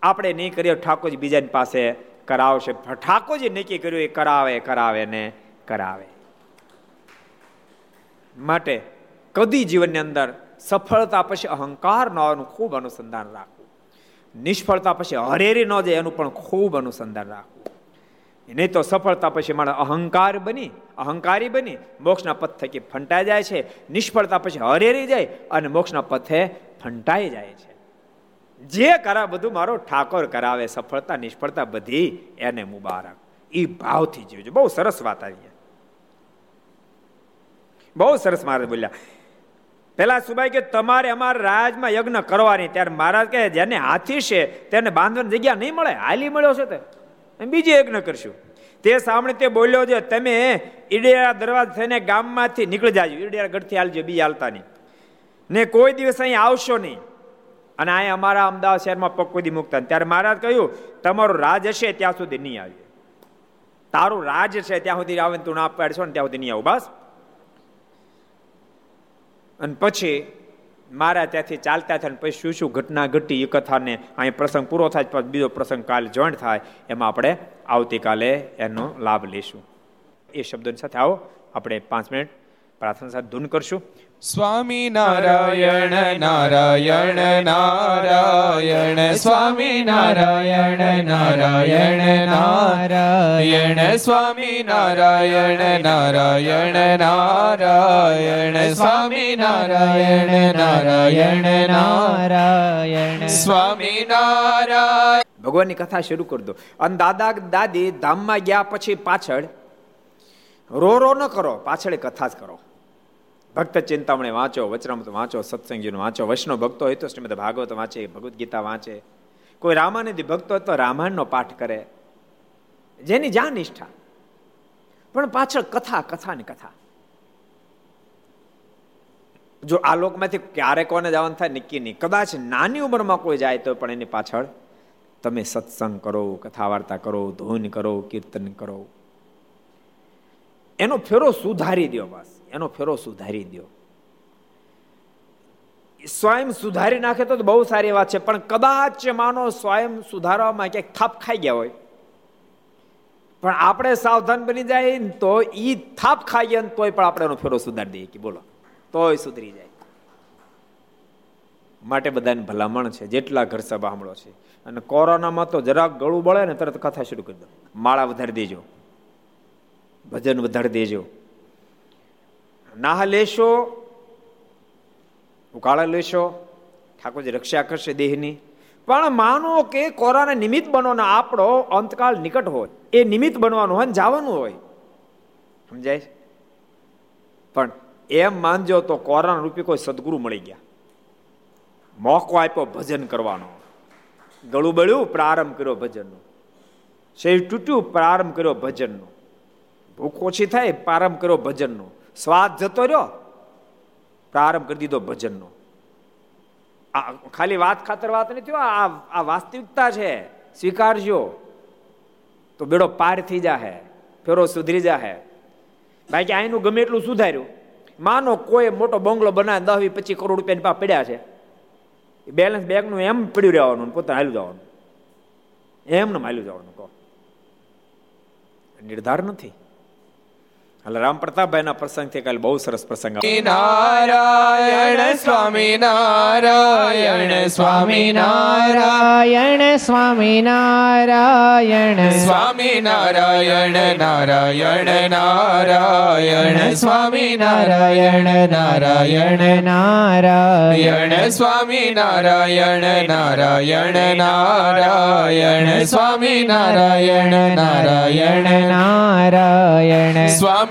A: આપણે નહીં કરીએ ઠાકોરજી બીજાની પાસે કરાવશે. ઠાકોરજી નક્કી કર્યું, એ કરાવે કરાવે ને કરાવે. માટે કદી જીવનની અંદર સફળતા પછી અહંકાર ન આવવાનું ખૂબ અનુસંધાન રાખવું. નિષ્ફળતા પછી હરેરી ન જાય એનું પણ ખૂબ અનુસંધાન રાખવું. નહીં તો સફળતા પછી માણસ અહંકાર બની, અહંકારી બની, મોક્ષના પથ થકી ફંટાઈ જાય છે. નિષ્ફળતા પછી હરેરી જાય અને મોક્ષના પથે ફંટાઈ જાય છે. જે કરા બધું મારો ઠાકોર કરાવે, સફળતા, નિષ્ફળતા બધી એને મુબારક. એ ભાવથી જીવજો. બહુ સરસ વાત આવી બહુ સરસ મહારાજ બોલ્યા. પેલા સુભાઈ કે તમારે અમારા રાજમાં યજ્ઞ કરવાની. ત્યારે મહારાજ કહે, જેને હાથી છે, તેને બાંધવાની જગ્યા નહીં મળે? હાલી મળ્યો છે તે. બીજી યજ્ઞ કરશું. તે સામે તે બોલ્યો છે, તમે ઈડિયા દરવાજા થઈને ગામમાંથી નીકળી જાજો. ઈડિયા ગઢથી હાલજો બી હાલતા નહીં. ને કોઈ દિવસ અહીં આવશો નહીં. અને અહીંયા અમારા અમદાવાદ શહેરમાં પગ કોઈ મૂકતા ત્યારે મહારાજ કહ્યું, તમારું રાજ હશે ત્યાં સુધી નહીં આવે તારું રાજ છે ત્યાં સુધી આવે તું ના પાડશો ને ત્યાં સુધી નહીં આવું. બસ. અને પછી મારા ત્યાંથી ચાલતા થાય પછી શું શું ઘટના ઘટી એ કથાને અહીં પ્રસંગ પૂરો થાય પછી બીજો પ્રસંગ કાલે જોઈન્ટ થાય, એમાં આપણે આવતીકાલે એનો લાભ લઈશું. એ શબ્દોની સાથે આવો, આપણે પાંચ મિનિટ પ્રાર્થના સાથે ધૂન કરશું.
B: સ્વામી નારાયણ નારાયણ નારાયણ. સ્વામી નારાયણ નારાયણ નારાયણ. સ્વામી નારાયણ નારાયણ નારાયણ. સ્વામી નારાયણ નારાયણ નારાયણ. સ્વામી નારાયણ.
A: ભગવાનની કથા શરૂ કરી દો. અને દાદા દાદી ધામમાં ગયા પછી પાછળ રો રો ન કરો, પાછળ કથા જ કરો. ભક્ત ચિંતામણી વાંચો વચરામૃત વાંચો સત્સંગીનું વાંચો, વૈષ્ણવ ભક્તો હોય તો શ્રીમદ ભાગવત વાંચે, ભગવદ્ ગીતા વાંચે. કોઈ રામાનંદી ભક્તો તો રામાયણનો પાઠ કરે. જેની જ્યાં નિષ્ઠા. પણ પાછળ કથા કથા ને કથા. જો આ લોકમાંથી ક્યારે કોને જવાનું થાય, નક્કી નહીં. કદાચ નાની ઉંમરમાં કોઈ જાય તો પણ એની પાછળ તમે સત્સંગ કરો કથા વાર્તા કરો, ધૂન કરો, કીર્તન કરો. એનો ફેરો સુધારી દો બસ. એનો ફેરો સુધારી દો સ્વયં સુધારી નાખે તો બહુ સારી વાત છે, પણ કદાચ માનો સ્વયં સુધારવામાં ક્યાંક થાપ ખાઈ ગયા હોય. પણ આપણે સાવધાન બની જાય તો એ થાપ ખાઈ ગયા તોય પણ આપણે એનો ફેરો સુધારી દઈએ કે બોલો, તોય સુધરી જાય. માટે બધાને ભલામણ છે, જેટલા ઘર સભા છે. અને કોરોનામાં તો જરાક ગળું બળે ને તરત કથા શરૂ કરી દો. માળા વધારી દેજો. ભજન વધારી દેજો. નાહ લેશો, ઉકાળા લેશો, ઠાકોરજી રક્ષા કરશે દેહની. પણ માનો કે કોરાને નિમિત્ત બનવાનો આપણો અંતકાળ નિકટ હોય. એ નિમિત્ત બનવાનું હોય જવાનું હોય. સમજાય પણ એમ માનજો તો કોરોના રૂપી કોઈ સદગુરુ મળી ગયા. મોકો આપ્યો ભજન કરવાનો. ગળું બળ્યું પ્રારંભ કર્યો ભજનનો. શરીર તૂટ્યું, પ્રારંભ કર્યો ભજનનો. ભૂખ ઓછી થાય, પ્રારંભ કર્યો ભજનનો. સ્વાદ જતો રહ્યો, પ્રારંભ કરી દીધો ભજનનો. આ ખાલી વાત ખાતર વાત નથી આ આ વાસ્તવિકતા છે, સ્વીકારજો. તો બેડો પાર થઈ જાહે, ફેરો સુધરી જાહે. બાકી આનું ગમે એટલું સુધાર્યું. માનો કોઈ મોટો બંગલો બનાવે દસ વી પચીસ કરોડ રૂપિયાની પા પડ્યા છે. બેલેન્સ બેંકનું એમ પડ્યું રહેવાનું પોતાને હાલ્યું જવાનું. એમને હાલ્યું જવાનું કહો. નિર્ધાર નથી. એટલે રામ પ્રતાપભાઈ ના પ્રસંગથી કાલે બહુ સરસ પ્રસંગ
B: નારાયણ સ્વામી નારાયણ સ્વામી નારાયણ સ્વામી નારાયણ સ્વામી નારાયણ નારાયણ નારાયણ સ્વામી નારાયણ નારાયણ નારાયણ સ્વામી નારાયણ નારાયણ નારાયણ સ્વામી નારાયણ નારાયણ નારાયણ સ્વામી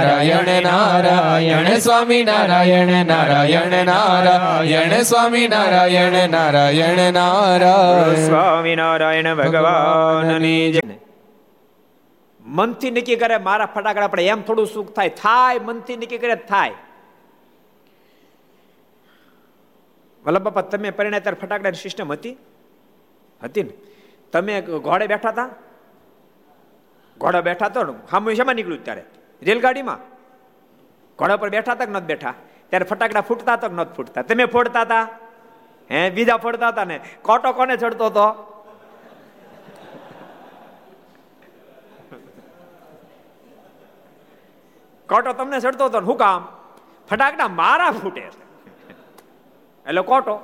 B: નારાયણ નારાયણ સ્વામી નારાયણ નારાયણ નારાયણ સ્વામી નારાયણ નારાયણ નારાયણ
A: સ્વામિનારાયણ ભગવાનની જય મનથી નક્કી કરે મારા ફટાકડા આપણે એમ થોડું સુખ થાય. થાય મનથી નક્કી કરે થાય. વલ્લભ બાપા તમે પરિણામ ત્યારે ફટાકડાની સિસ્ટમ હતી? હતી ને? તમે ઘોડે બેઠા હતા? ઘોડા બેઠા તો સામે શેમાં નીકળ્યું ત્યારે? રેલગાડીમાં? ઘોડા પર બેઠા હતા કે નથી બેઠા? ત્યારે ફટાકડા ફૂટતા કે નથી ફૂટતા? તમે ફોડતા હતા હે, બીજા ફોડતા હતા ને? કોટો કોને ચડતો હતો? કોટો તમને ચડતો હતો હું કામ? ફટાકડા મારા ફૂટે એટલે કોટો.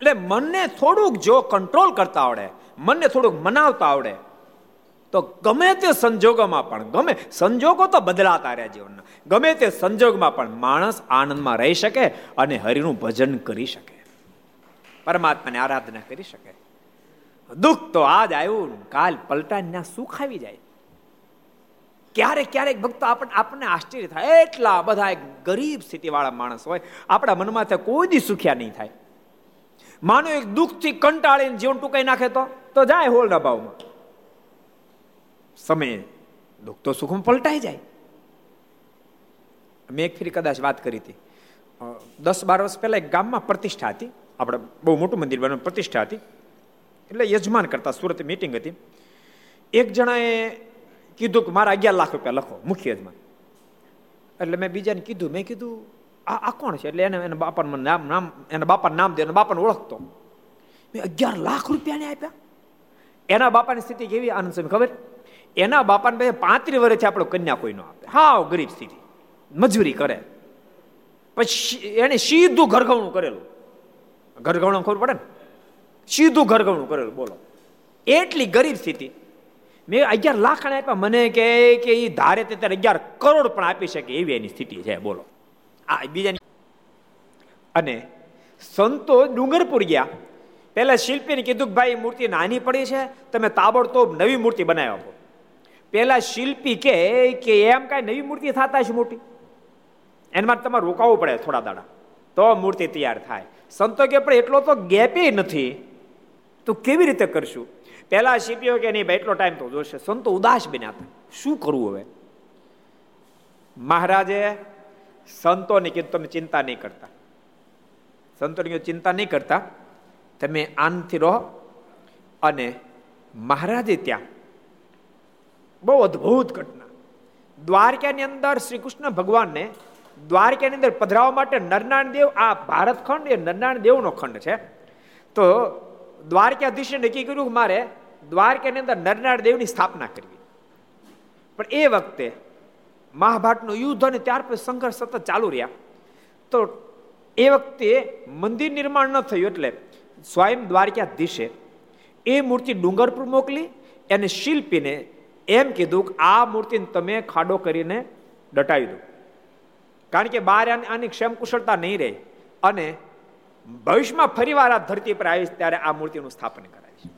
A: એટલે મનને થોડુંક જો કંટ્રોલ કરતા આવડે, મનને થોડુંક મનાવતા આવડે તો ગમે તે સંજોગોમાં પણ, ગમે, સંજોગો તો બદલાતા રહ્યા જીવનના ગમે તે સંજોગમાં પણ માણસ આનંદમાં રહી શકે અને હરિનું ભજન કરી શકે. પરમાત્માની આરાધના કરી શકે. દુઃખ તો આજ આવ્યું કાલ પલટાને સુખ આવી જાય. ક્યારેક ક્યારેક ભક્તો આપણને આપણને આશ્ચર્ય થાય. એટલા બધા ગરીબ સ્થિતિવાળા માણસ હોય, આપણા મનમાં થાય કોઈ દી સુખ્યા નહીં થાય. માનો એક દુઃખથી કંટાળીને જીવન ટૂંકાઈ નાખે તો? તો જાય હોલ ભાવમાં. સમય દુઃખ તો સુખમાં પલટાઈ જાય. મેં એક ફરી કદાચ વાત કરી હતી. દસ બાર વર્ષ પહેલા એક ગામમાં પ્રતિષ્ઠા હતી. આપણે બહુ મોટું મંદિર બનવાનું પ્રતિષ્ઠા હતી. એટલે યજમાન કરતા સુરત મીટિંગ હતી. એક જણાએ કીધું કે મારા અગિયાર લાખ રૂપિયા લખો, મુખ્ય યજમાન. એટલે મેં બીજાને કીધું, મેં કીધું, આ આ કોણ છે? એટલે એને એના બાપાનું નામ નામ એના બાપાનું નામ દે એના બાપાને ઓળખતો. મેં અગિયાર લાખ રૂપિયાને આપ્યા. એના બાપાની સ્થિતિ કેવી? આનંદ સ્વામી, ખબર? એના બાપાને બે પાંત્રીસ વર્ષથી આપણો કન્યા કોઈ ન આપે. હાવ ગરીબ સ્થિતિ. મજૂરી કરે. પછી એને સીધું ઘરઘવણું કરેલું. ઘરઘવણું ખબર પડે ને? સીધું ઘરઘવણું કરેલું, બોલો. એટલી ગરીબ સ્થિતિ. મેં અગિયાર લાખ આપ્યા. મને કે કે એ ધારે તે ત્યારે અગિયાર કરોડ પણ આપી શકે એવી એની સ્થિતિ છે, બોલો. આ બીજાની અને સંતો ડુંગરપુર ગયા. પહેલાં શિલ્પીને કીધું કે, ભાઈ, મૂર્તિ નાની પડી છે. તમે તાબડતોબ નવી મૂર્તિ બનાવી આપો. પેલા શિલ્પી કે કે એમ કાંઈ નવી મૂર્તિ થતા છે મોટી. એના માટે તમારે રોકાવવું પડે થોડા દાડા. તો મૂર્તિ તૈયાર થાય. સંતો કે, પણ એટલો તો ગેપે નથી. તો કેવી રીતે કરશું? પેલા શિલ્પીઓ કે, નહીં ભાઈ, એટલો ટાઈમ તો જોશે. સંતો ઉદાસ બન્યા હતા. શું કરવું હવે? મહારાજે સંતોને કીધું, તમે ચિંતા નહીં કરતા. સંતોને કીધું, ચિંતા નહીં કરતા. તમે આનથી રહો અને મહારાજે ત્યાં બહુ અદ્ભુત ઘટના. દ્વારકાની અંદર શ્રી કૃષ્ણ ભગવાનને દ્વારકાની અંદર પધરાવવા માટે નરનાણ દેવ, આ ભારત ખંડ એ નરનાણ દેવનો ખંડ છે. તો દ્વારકાધીશે નક્કી કર્યું મારે દ્વારકાની અંદર નરનાળ દેવની સ્થાપના કરવી. પણ એ વખતે મહાભારતનું યુદ્ધ અને ત્યાર પછી સંઘર્ષ સતત ચાલુ રહ્યા. તો એ વખતે મંદિર નિર્માણ ન થયું એટલે સ્વયં દ્વારકાધીશે એ મૂર્તિ ડુંગરપુર મોકલી અને શિલ્પીને એમ કીધું કે આ મૂર્તિને તમે ખાડો કરીને દટાવી દો. કારણ કે બહાર આની ક્ષેમ કુશળતા નહીં રહે. અને ભવિષ્યમાં ફરીવાર આ ધરતી પર આવીશ ત્યારે આ મૂર્તિનું સ્થાપન કરાવીશ.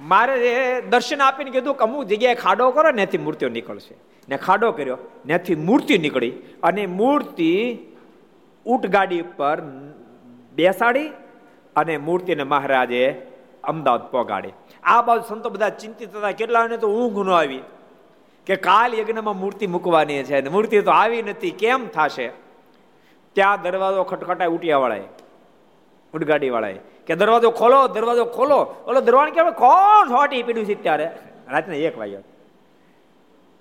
A: મારે દર્શન આપીને કીધું કે અમુક જગ્યાએ ખાડો કરો ત્યાંથી મૂર્તિઓ નીકળશે. ને ખાડો કર્યો ત્યાંથી મૂર્તિ નીકળી અને મૂર્તિ ઊંટગાડી પર બેસાડી અને મૂર્તિને મહારાજે અમદાવાદ પહોંચાડી આ બાજુ સંતો બધા ચિંતિત હતા. કેટલાને તો ઊંઘ ન આવી કે કાલ યજ્ઞમાં મૂર્તિ મૂકવાની છે મૂર્તિ તો આવી નથી. કેમ થશે? ત્યાં દરવાજો ખટખટાય ઉટિયા વાળાએ ઉડગાડી વાળાએ કે દરવાજો ખોલો દરવાજો ખોલો. ઓલો દરવાણ કે કોણ હોટી પીડ્યું છે ત્યારે? રાતના એક વાગ્યા.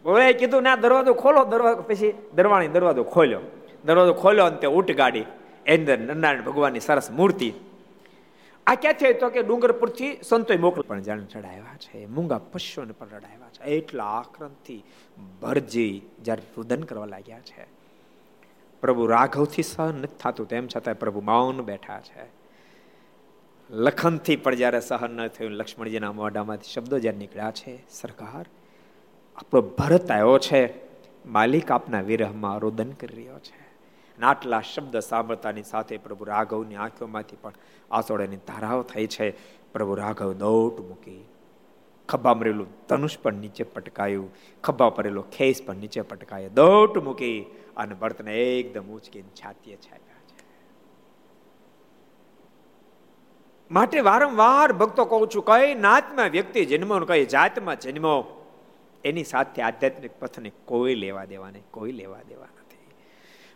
A: બોલે કીધું, ના, દરવાજો ખોલો. દરવાજો, પછી દરવાણી દરવાજો ખોલ્યો. દરવાજો ખોલ્યો અને તે ઉટગાડી. ગાડી એની અંદર નારાયણ ભગવાનની સરસ મૂર્તિ આ ક્યાંથી તો કે ડુંગરપુરથી સંતોય મોકલ. પણ જાણે ચડાવ્યા છે, મૂંગા પશુઓને પણ રડાવ્યા છે. એટલા આક્રમથી ભરજી જ્યારે રુદન કરવા લાગ્યા છે. પ્રભુ રાઘવથી સહન નથી થતું, તેમ છતાં પ્રભુ મૌન બેઠા છે. લખનથી પણ જ્યારે સહન ન થયું, લક્ષ્મણજીના મોઢામાંથી શબ્દો જ્યારે નીકળ્યા છે, સરકાર, આપણો ભરત આવ્યો છે, માલિક આપના વિરહમાં રુદન કરી રહ્યો છે. આટલા શબ્દ સાંભળતાની સાથે પ્રભુ રાઘવની આંખોમાંથી પણ આસોડાની ધારાઓ થઈ છે. પ્રભુ રાઘવ દોટ મૂકી, ખભા મરેલું ધનુષ પણ નીચે પટકાયું, ખભા પરેલો ખેસ પણ નીચે પટકાયો, દોટ મૂકી અને ભરતને એકદમ ઉચકીને છાતીએ છાપ્યા છે. માટે વારંવાર ભક્તો કહું છું, કઈ નાતમાં વ્યક્તિ જન્મો કઈ જાતમાં જન્મો, એની સાથે આધ્યાત્મિક પથને કોઈ લેવા દેવા નહીં, કોઈ લેવા દેવા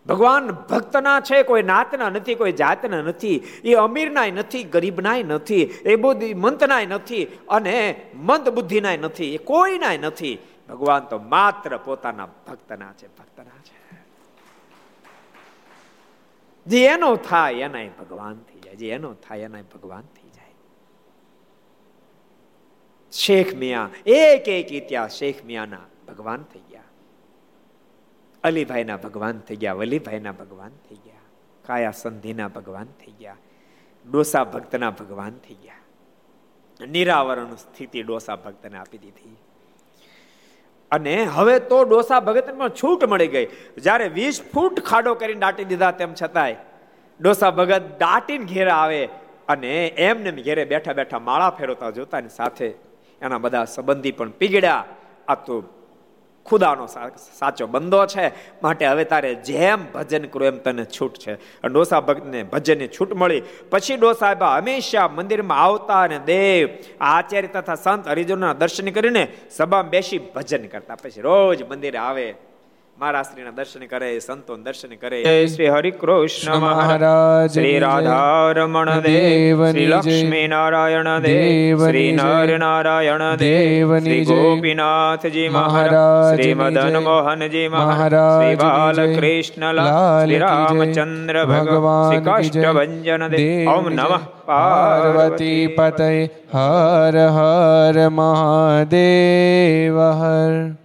A: ભગવાન ભક્તના છે, કોઈ નાતના નથી, કોઈ જાતના નથી, એ અમીરનાય નથી, ગરીબનાય નથી, એ બુદ્ધિ મંતનાય નથી અને મંદ બુદ્ધિનાય નથી, એ કોઈનાય નથી. ભગવાન તો માત્ર પોતાના ભક્તના છે ભક્તના છે. જે એનો થાય, એનાય ભગવાન થઈ જાય. જે એનો થાય, એનાય ભગવાન થઈ જાય. શેખ મિયા એક એક ઇતિહાસ શેખ મિયાના ભગવાન થઈ ગયા. અલીભાઈના ભગવાન થઈ ગયા વલીભાઈના ભગવાન થઈ ગયા, કાયા સંધિના ભગવાન થઈ ગયા, ડોસા ભક્તના ભગવાન થઈ ગયા. નિરાવરણ સ્થિતિ ડોસા ભક્તને આપી દીધી. અને હવે તો ડોસા ભગતને છૂટ મળી ગઈ. જ્યારે વીસ ફૂટ ખાડો કરીને દાટી દીધા તેમ છતાંય ડોસા ભગત દાટીને ઘેરે આવે અને એમને ઘેરે બેઠા બેઠા માળા ફેરવતા જોતાની સાથે એના બધા સંબંધી પણ પીગડ્યા આ તો ખુદાનો સાચો બંદો છે. માટે હવે તારે જેમ ભજન કરો એમ તને છૂટ છે. ડોસા ભક્તને ભજનની છૂટ મળી. પછી ડોસા હંમેશા મંદિરમાં આવતા અને દેવ, આચાર્ય તથા સંત હરિજનના દર્શન કરીને સભામાં બેસી ભજન કરતા. પછી રોજ મંદિરે આવે. મારા શ્રીના દર્શન કરે સંતો દર્શન કરે. શ્રી હરિ કૃષ્ણ મહારાજ. શ્રી રાધા રમણ દેવ શ્રી લક્ષ્મી નારાયણ દેવ શ્રી નર નારાયણ દેવ શ્રી ગોપીનાથજી મહારાજ શ્રી મદન મોહનજી મહારાજ શ્રી બાલકૃષ્ણ શ્રી રામચંદ્ર ભગવાન શ્રી કાષ્ટભન દેવ ઓમ નમઃ.
B: પાર્વતી પતય હર હર મહાદેવ હર.